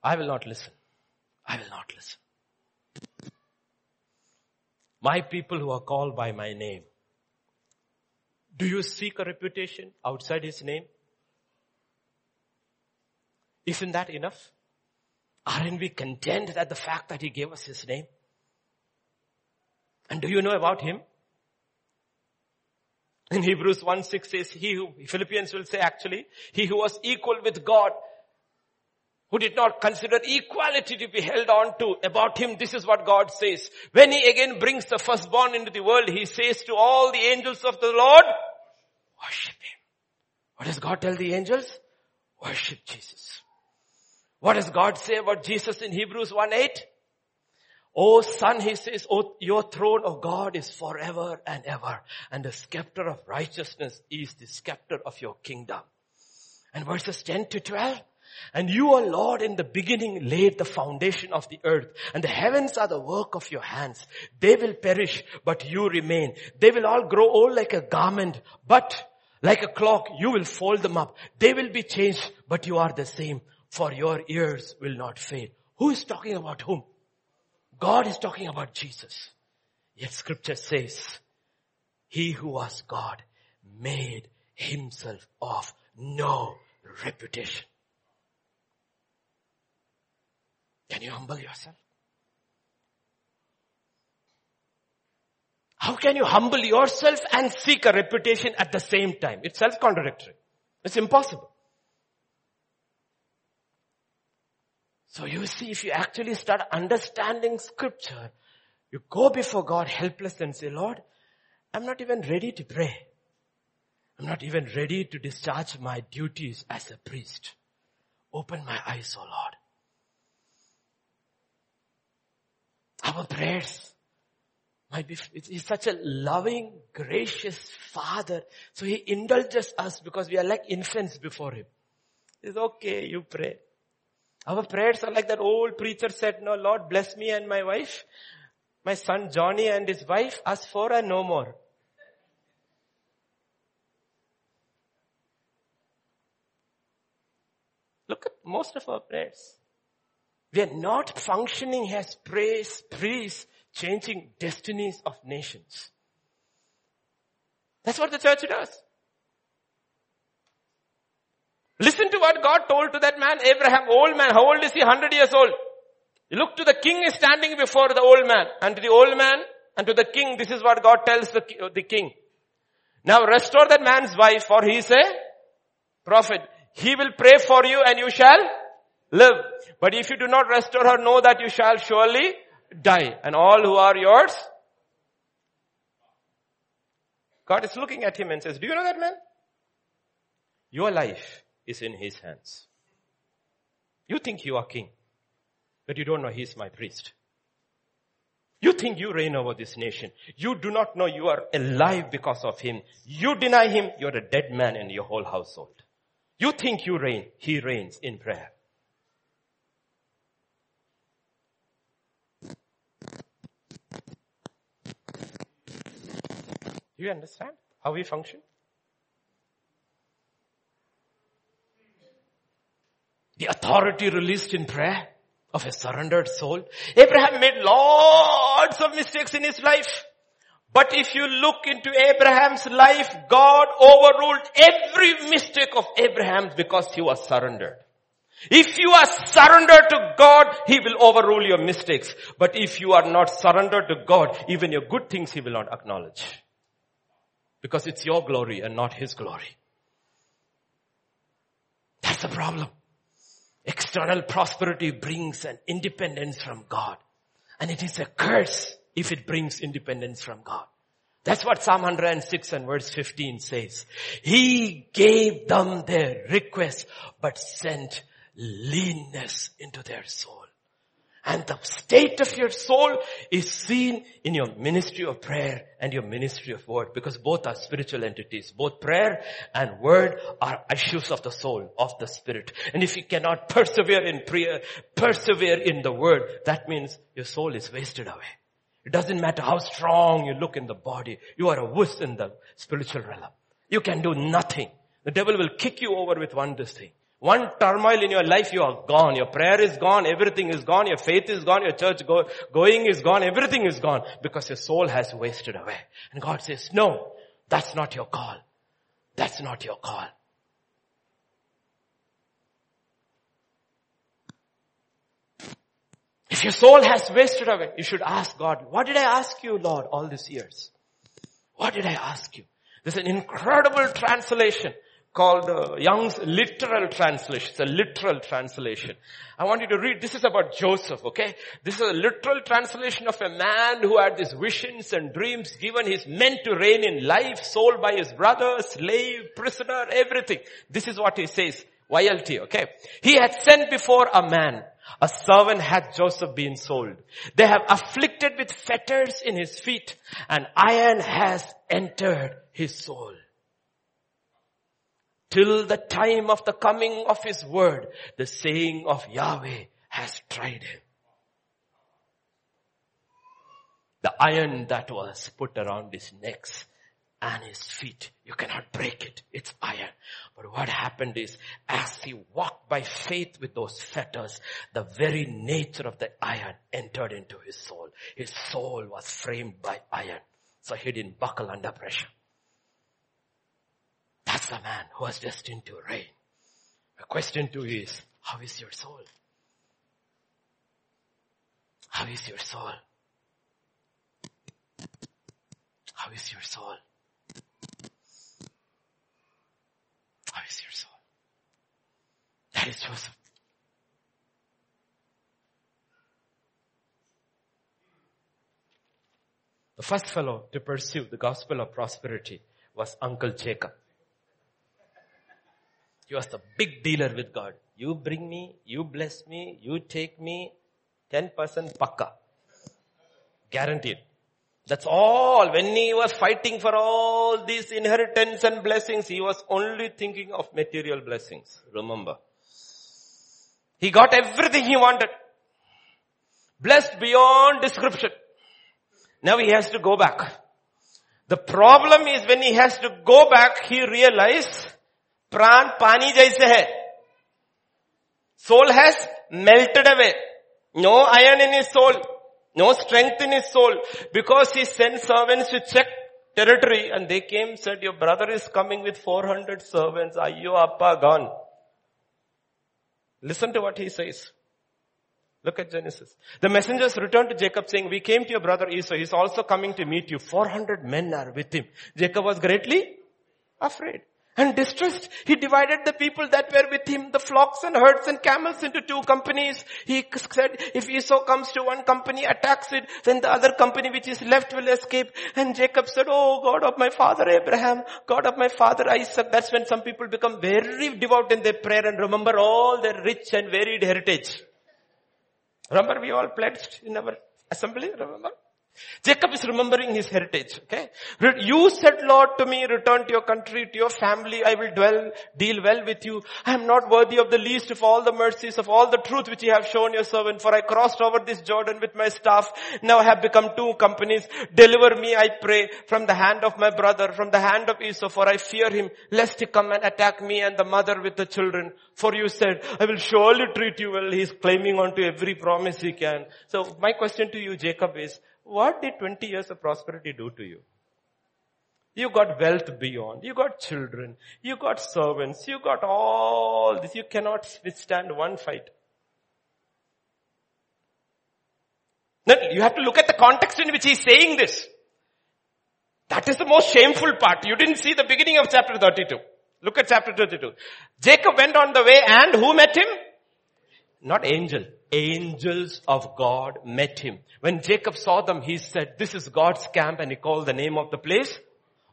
A: I will not listen. I will not listen. My people who are called by my name. Do you seek a reputation outside his name? Isn't that enough? Aren't we content that the fact that he gave us his name? And do you know about him? In Hebrews 1 6 says, he who, Philippians will say actually, he who was equal with God, who did not consider equality to be held on to, about him, this is what God says. When he again brings the firstborn into the world, he says to all the angels of the Lord, worship him. What does God tell the angels? Worship Jesus. What does God say about Jesus in Hebrews 1 8? Oh son, he says, oh, your throne of God is forever and ever. And the scepter of righteousness is the scepter of your kingdom. And verses 10 to 12. And you, O Lord, in the beginning laid the foundation of the earth and the heavens are the work of your hands. They will perish, but you remain. They will all grow old like a garment, but like a clock, you will fold them up. They will be changed, but you are the same for your ears will not fail. Who is talking about whom? God is talking about Jesus. Yet scripture says, he who was God made himself of no reputation. Can you humble yourself? How can you humble yourself and seek a reputation at the same time? It's self-contradictory. It's impossible. So you see, if you actually start understanding scripture, you go before God helpless and say, Lord, I'm not even ready to pray. I'm not even ready to discharge my duties as a priest. Open my eyes, O oh Lord. Our prayers might be, he's such a loving, gracious father. So he indulges us because we are like infants before him. It's okay, you pray. Our prayers are like that old preacher said, no, Lord bless me and my wife, my son Johnny and his wife, us four and no more. Look at most of our prayers. We are not functioning as praise, priests, changing destinies of nations. That's what the church does. Listen to what God told to that man, Abraham, old man. How old is he? 100 years old. Look to the king is standing before the old man. And to the old man and to the king, this is what God tells the, the king. Now restore that man's wife for he is a prophet. He will pray for you and you shall live. But if you do not restore her, know that you shall surely die. And all who are yours, God is looking at him and says, do you know that man? Your life is in his hands. You think you are king, but you don't know he's my priest. You think you reign over this nation. You do not know you are alive because of him. You deny him, you're a dead man in your whole household. You think you reign, he reigns in prayer. You understand how we function? The authority released in prayer of a surrendered soul. Abraham made lots of mistakes in his life. But if you look into Abraham's life, God overruled every mistake of Abraham because he was surrendered. If you are surrendered to God, He will overrule your mistakes. But if you are not surrendered to God, even your good things He will not acknowledge. Because it's your glory and not His glory. That's the problem. External prosperity brings an independence from God. And it is a curse if it brings independence from God. That's what Psalm 106 and verse 15 says. He gave them their request, but sent leanness into their soul. And the state of your soul is seen in your ministry of prayer and your ministry of word because both are spiritual entities. Both prayer and word are issues of the soul, of the spirit. And if you cannot persevere in prayer, persevere in the word, that means your soul is wasted away. It doesn't matter how strong you look in the body. You are a wuss in the spiritual realm. You can do nothing. The devil will kick you over with one this thing. One turmoil in your life, you are gone. Your prayer is gone. Everything is gone. Your faith is gone. Your church go, going is gone. Everything is gone because your soul has wasted away. And God says, no, that's not your call. That's not your call. If your soul has wasted away, you should ask God, what did I ask you, Lord, all these years? What did I ask you? There's an incredible translation called uh, Young's literal translation. It's a literal translation. I want you to read, this is about Joseph, okay? This is a literal translation of a man who had these visions and dreams given. He's meant to reign in life, sold by his brother, slave, prisoner, everything. This is what he says. YLT, okay? He had sent before a man. A servant had Joseph been sold. They have afflicted with fetters in his feet and iron has entered his soul. Till the time of the coming of his word, the saying of Yahweh has tried him. The iron that was put around his necks and his feet. You cannot break it. It's iron. But what happened is as he walked by faith with those fetters, the very nature of the iron entered into his soul. His soul was framed by iron. So he didn't buckle under pressure. That's the man who was destined to reign. The question two is, how is your soul? How is your soul? How is your soul? How is your soul? That is Joseph. The first fellow to pursue the gospel of prosperity was Uncle Jacob. He was the big dealer with God. You bring me, you bless me, you take me, 10% pakka. Guaranteed. That's all. When he was fighting for all these inheritance and blessings, he was only thinking of material blessings. Remember. He got everything he wanted. Blessed beyond description. Now he has to go back. The problem is when he has to go back, he realized, pran pani jaise hai. Soul has melted away. No iron in his soul. No strength in his soul because he sent servants to check territory and they came said your brother is coming with 400 servants. Ayyo appa gone. Listen to what he says. Look at Genesis. The messengers returned to Jacob saying, we came to your brother Esau. He's also coming to meet you. 400 men are with him. Jacob was greatly afraid and distressed. He divided the people that were with him, the flocks and herds and camels into two companies. He said, if Esau comes to one company, attacks it, then the other company which is left will escape. And Jacob said, oh God of my father Abraham, God of my father Isaac. That's when some people become very devout in their prayer and remember all their rich and varied heritage. Remember we all pledged in our assembly, remember? Jacob is remembering his heritage, okay? You said, Lord, to me, return to your country, to your family, I will dwell, deal well with you. I am not worthy of the least of all the mercies, of all the truth which you have shown your servant, for I crossed over this Jordan with my staff. Now I have become two companies. Deliver me, I pray, from the hand of my brother, from the hand of Esau, for I fear him, lest he come and attack me and the mother with the children. For you said, I will surely treat you well. He's claiming onto every promise he can. So my question to you, Jacob, is, what did 20 years of prosperity do to you? You got wealth beyond. You got children. You got servants. You got all this. You cannot withstand one fight. Now, you have to look at the context in which he's saying this. That is the most shameful part. You didn't see the beginning of chapter 32. Look at chapter 32. Jacob went on the way and who met him? Not angel angels of God met him. When Jacob saw them, he said, this is God's camp and he called the name of the place.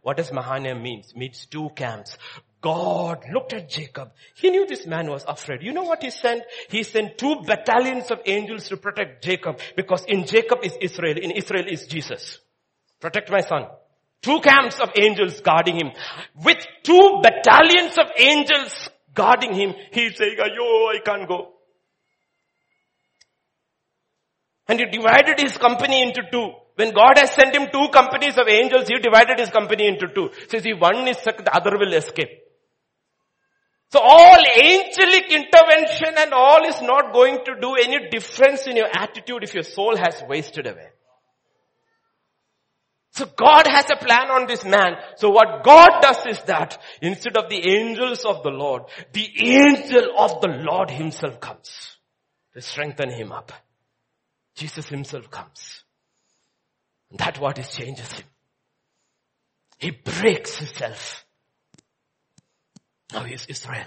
A: What does Mahanaim means? Means two camps. God looked at Jacob. He knew this man was afraid. You know what he sent? He sent two battalions of angels to protect Jacob because in Jacob is Israel, in Israel is Jesus. Protect my son. Two camps of angels guarding him. With two battalions of angels guarding him, he's saying, yo, I can't go. And he divided his company into two. When God has sent him two companies of angels, he divided his company into two. Says if one is stuck, the other will escape. So all angelic intervention and all is not going to do any difference in your attitude if your soul has wasted away. So God has a plan on this man. So what God does is that instead of the angels of the Lord, the angel of the Lord himself comes to strengthen him up. Jesus himself comes. And that what is changes him. He breaks himself. Now he's Israel.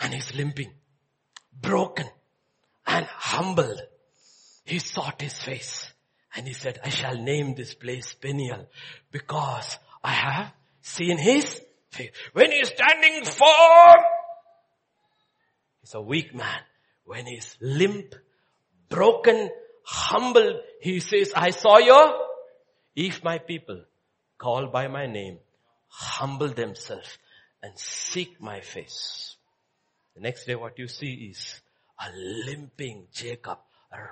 A: And he's limping, broken and humbled. He sought his face and he said, I shall name this place Peniel because I have seen his face. When he's standing firm He's a weak man. When he's limp, broken, humbled, he says, I saw you. If my people call by my name, humble themselves and seek my face. The next day what you see is a limping Jacob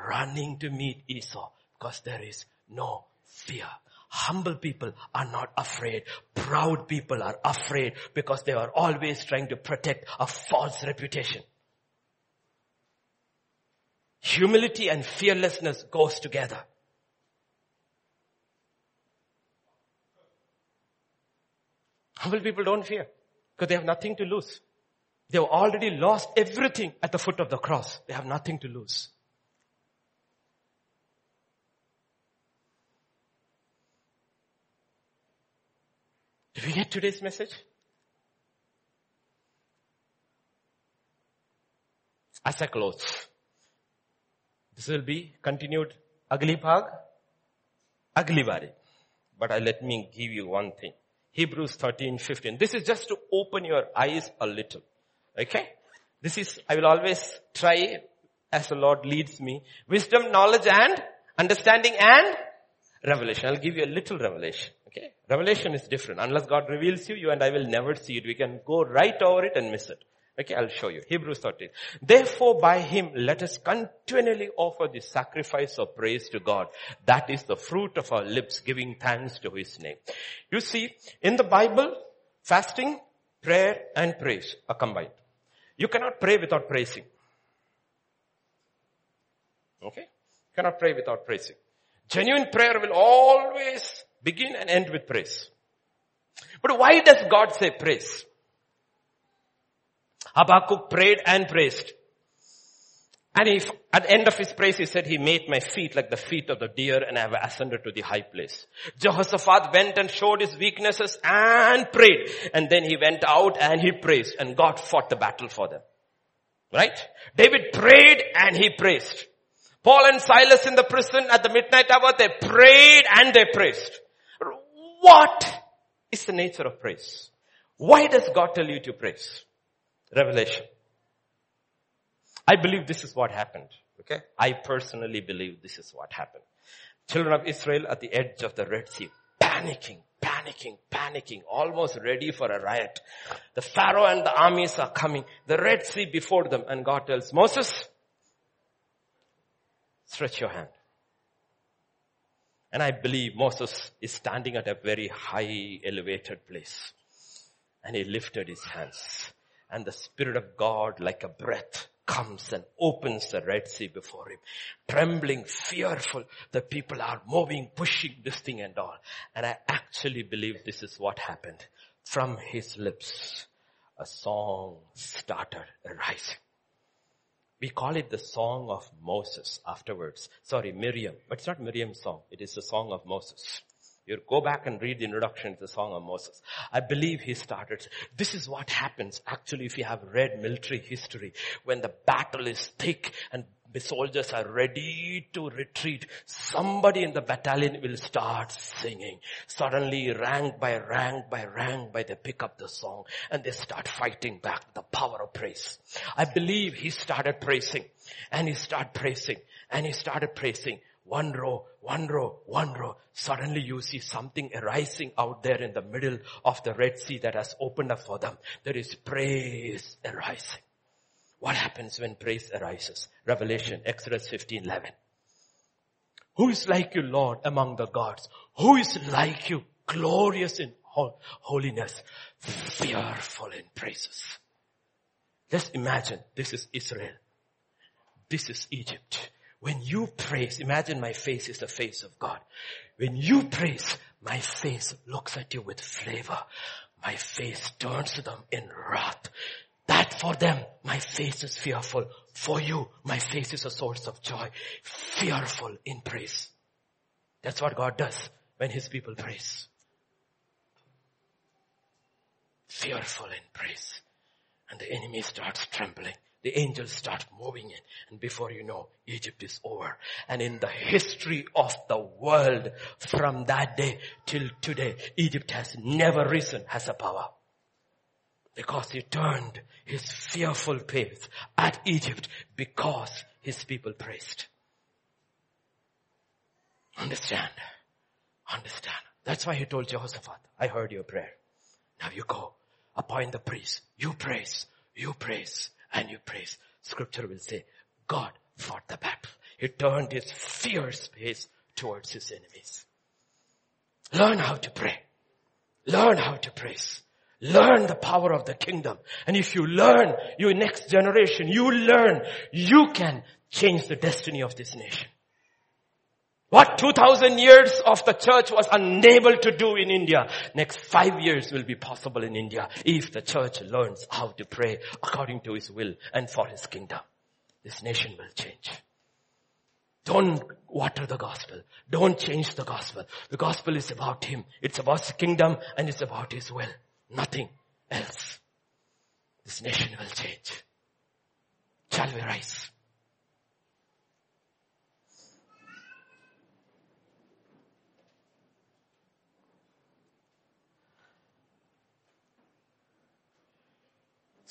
A: running to meet Esau because there is no fear. Humble people are not afraid. Proud people are afraid because they are always trying to protect a false reputation. Humility and fearlessness goes together. Humble people don't fear because they have nothing to lose. They have already lost everything at the foot of the cross. They have nothing to lose. Did we get today's message? As I close, this will be continued ugly bhag, ugly bari. But I let me give you one thing. Hebrews 13, 15. This is just to open your eyes a little. Okay? This is, I will always try as the Lord leads me. Wisdom, knowledge and understanding and revelation. I'll give you a little revelation. Okay? Revelation is different. Unless God reveals you, you and I will never see it. We can go right over it and miss it. Okay, I'll show you. Hebrews 13. Therefore by him let us continually offer the sacrifice of praise to God. That is the fruit of our lips giving thanks to his name. You see, in the Bible, fasting, prayer and praise are combined. You cannot pray without praising. Okay? You cannot pray without praising. Genuine prayer will always begin and end with praise. But why does God say praise? Habakkuk prayed and praised. And at the end of his praise, he said, he made my feet like the feet of the deer and I have ascended to the high place. Jehoshaphat went and showed his weaknesses and prayed. And then he went out and he praised and God fought the battle for them. Right? David prayed and he praised. Paul and Silas in the prison at the midnight hour, they prayed and they praised. What is the nature of praise? Why does God tell you to praise? Revelation. I believe this is what happened. Okay. I personally believe this is what happened. Children of Israel at the edge of the Red Sea, panicking, panicking, panicking, almost ready for a riot. The Pharaoh and the armies are coming. The Red Sea before them and God tells Moses, stretch your hand. And I believe Moses is standing at a very high elevated place. And he lifted his hands and the Spirit of God like a breath comes and opens the Red Sea before him. Trembling, fearful, the people are moving, pushing this thing and all. And I actually believe this is what happened. From his lips, a song started rising. We call it the song of Moses afterwards. Sorry, Miriam. But it's not Miriam's song. It is the song of Moses. You go back and read the introduction to the Song of Moses. I believe he started. This is what happens actually if you have read military history. When the battle is thick and the soldiers are ready to retreat, somebody in the battalion will start singing. Suddenly rank by rank by rank by they pick up the song and they start fighting back the power of praise. I believe he started praising and he started praising and he started praising one row, one row, one row. Suddenly you see something arising out there in the middle of the Red Sea that has opened up for them. There is praise arising. What happens when praise arises? Revelation, Exodus 15, 11. Who is like you, Lord, among the gods? Who is like you, glorious in holiness, fearful in praises? Just imagine this is Israel. This is Egypt. When you praise, imagine my face is the face of God. When you praise, my face looks at you with flavor. My face turns to them in wrath. That for them, my face is fearful. For you, my face is a source of joy. Fearful in praise. That's what God does when his people praise. Fearful in praise. And the enemy starts trembling the angels start moving in and before you know, Egypt is over. And in the history of the world from that day till today, Egypt has never risen as a power. Because he turned his fearful face at Egypt because his people praised. Understand. Understand. That's why he told Jehoshaphat, I heard your prayer. Now you go, appoint the priest. You praise, you praise, and you praise. Scripture will say, God fought the battle. He turned his fierce face towards his enemies. Learn how to pray. Learn how to praise. Learn the power of the kingdom. And if you learn, your next generation, you learn, you can change the destiny of this nation. What 2000 years of the church was unable to do in India, next five years will be possible in India if the church learns how to pray according to his will and for his kingdom. This nation will change. Don't water the gospel. Don't change the gospel. The gospel is about him. It's about his kingdom and it's about his will. Nothing else. This nation will change. Shall we rise?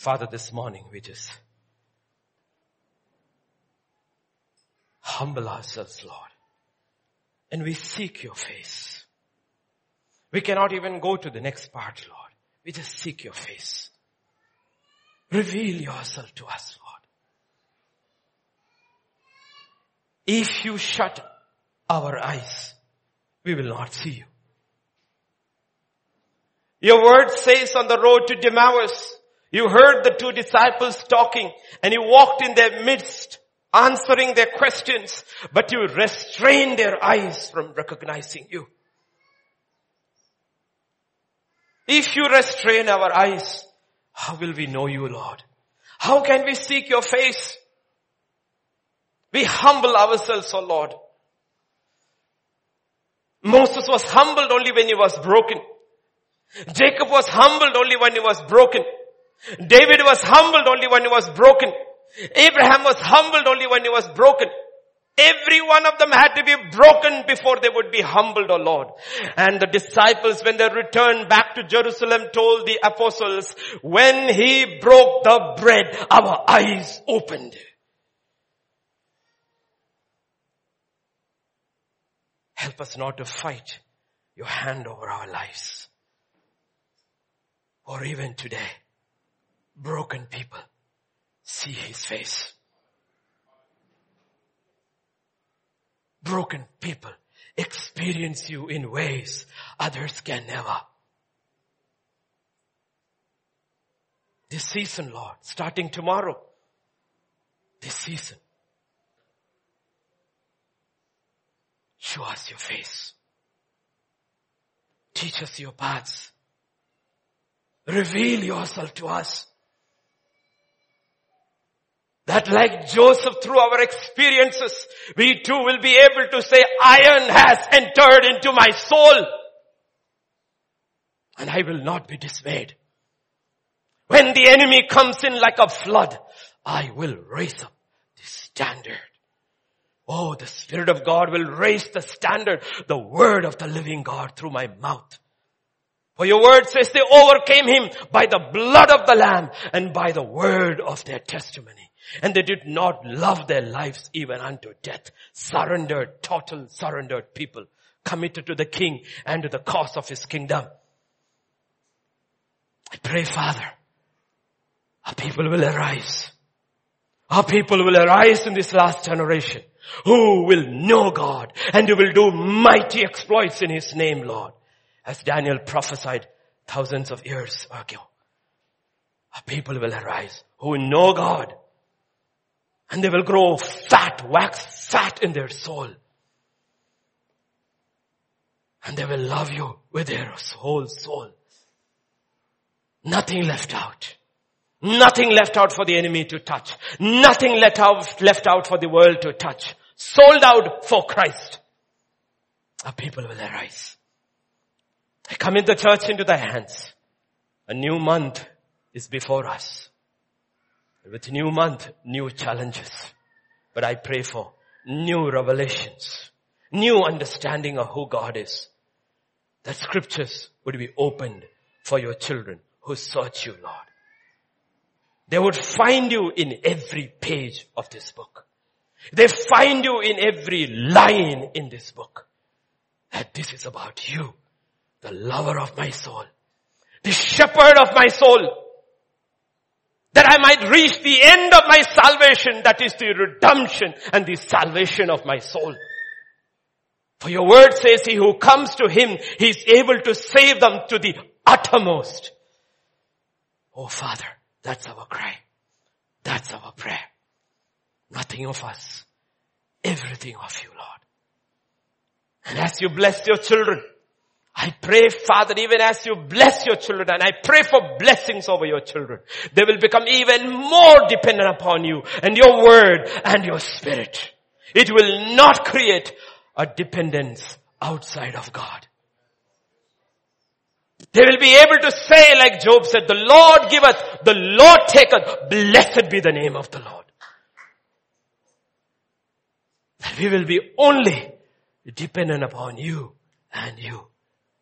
A: Father, this morning we just humble ourselves, Lord. And we seek your face. We cannot even go to the next part, Lord. We just seek your face. Reveal yourself to us, Lord. If you shut our eyes, we will not see you. Your word says on the road to Damascus, you heard the two disciples talking and you walked in their midst answering their questions, but you restrained their eyes from recognizing you. If you restrain our eyes, how will we know you, Lord? How can we seek your face? We humble ourselves, O oh Lord. Moses was humbled only when he was broken. Jacob was humbled only when he was broken. David was humbled only when he was broken. Abraham was humbled only when he was broken. Every one of them had to be broken before they would be humbled, O oh Lord. And the disciples, when they returned back to Jerusalem, told the apostles, when he broke the bread, our eyes opened. Help us not to fight your hand over our lives. Or even today, broken people see his face. Broken people experience you in ways others can never. This season, Lord, starting tomorrow, this season, show us your face. Teach us your paths. Reveal yourself to us. That like Joseph through our experiences, we too will be able to say, iron has entered into my soul. And I will not be dismayed. When the enemy comes in like a flood, I will raise up the standard. Oh, the Spirit of God will raise the standard, the word of the living God through my mouth. For your word says they overcame him by the blood of the Lamb and by the word of their testimony. And they did not love their lives even unto death. Surrendered, total surrendered people committed to the king and to the cause of his kingdom. I pray, Father, our people will arise. Our people will arise in this last generation who will know God and who will do mighty exploits in his name, Lord. As Daniel prophesied thousands of years ago. Our people will arise who know God and they will grow fat, wax fat in their soul. And they will love you with their whole soul. Nothing left out. Nothing left out for the enemy to touch. Nothing left out, left out for the world to touch. Sold out for Christ. Our people will arise. I commit the church into thy hands. A new month is before us. With new month, new challenges. But I pray for new revelations, new understanding of who God is. That scriptures would be opened for your children who search you, Lord. they would find you in every page of this book. They find you in every line in this book. That this is about you, the lover of my soul, the shepherd of my soul, that I might reach the end of my salvation, that is the redemption and the salvation of my soul. For your word says he who comes to him, he is able to save them to the uttermost. Oh Father, that's our cry. That's our prayer. Nothing of us. Everything of you, Lord. And as you bless your children, I pray, Father, even as you bless your children, and I pray for blessings over your children, they will become even more dependent upon you and your word and your spirit. It will not create a dependence outside of God. They will be able to say like Job said, the Lord giveth, the Lord taketh, blessed be the name of the Lord. That we will be only dependent upon you and you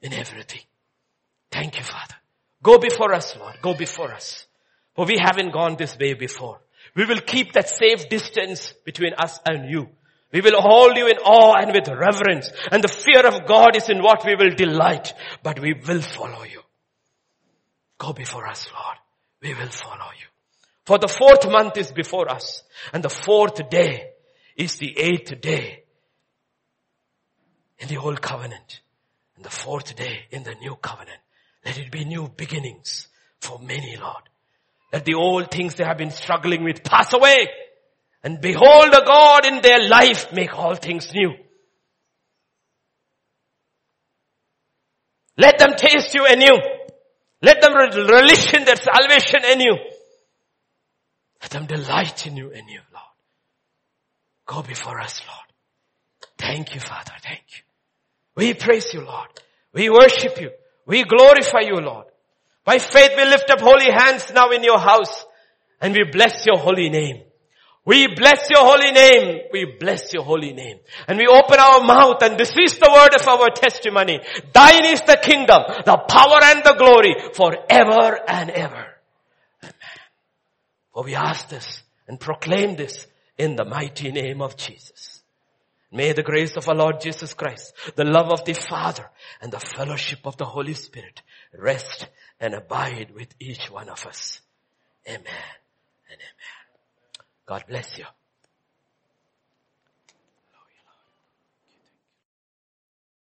A: in everything. Thank you, Father. Go before us, Lord. Go before us. For we haven't gone this way before. We will keep that safe distance between us and you. We will hold you in awe and with reverence. And the fear of God is in what we will delight. But we will follow you. Go before us, Lord. We will follow you. For the fourth month is before us. And the fourth day is the eighth day in the old covenant. The fourth day in the new covenant. Let it be new beginnings for many, Lord. Let the old things they have been struggling with pass away. And behold a God in their life make all things new. Let them taste you anew. Let them relish in their salvation anew. Let them delight in you anew, Lord. Go before us, Lord. Thank you, Father. Thank you. We praise you, Lord. We worship you. We glorify you, Lord. By faith we lift up holy hands now in your house and we bless your holy name. We bless your holy name. We bless your holy name. And we open our mouth and this is the word of our testimony. Thine is the kingdom, the power and the glory forever and ever. Amen. For we ask this and proclaim this in the mighty name of Jesus. May the grace of our Lord Jesus Christ, the love of the Father and the fellowship of the Holy Spirit rest and abide with each one of us. Amen and amen. God bless you.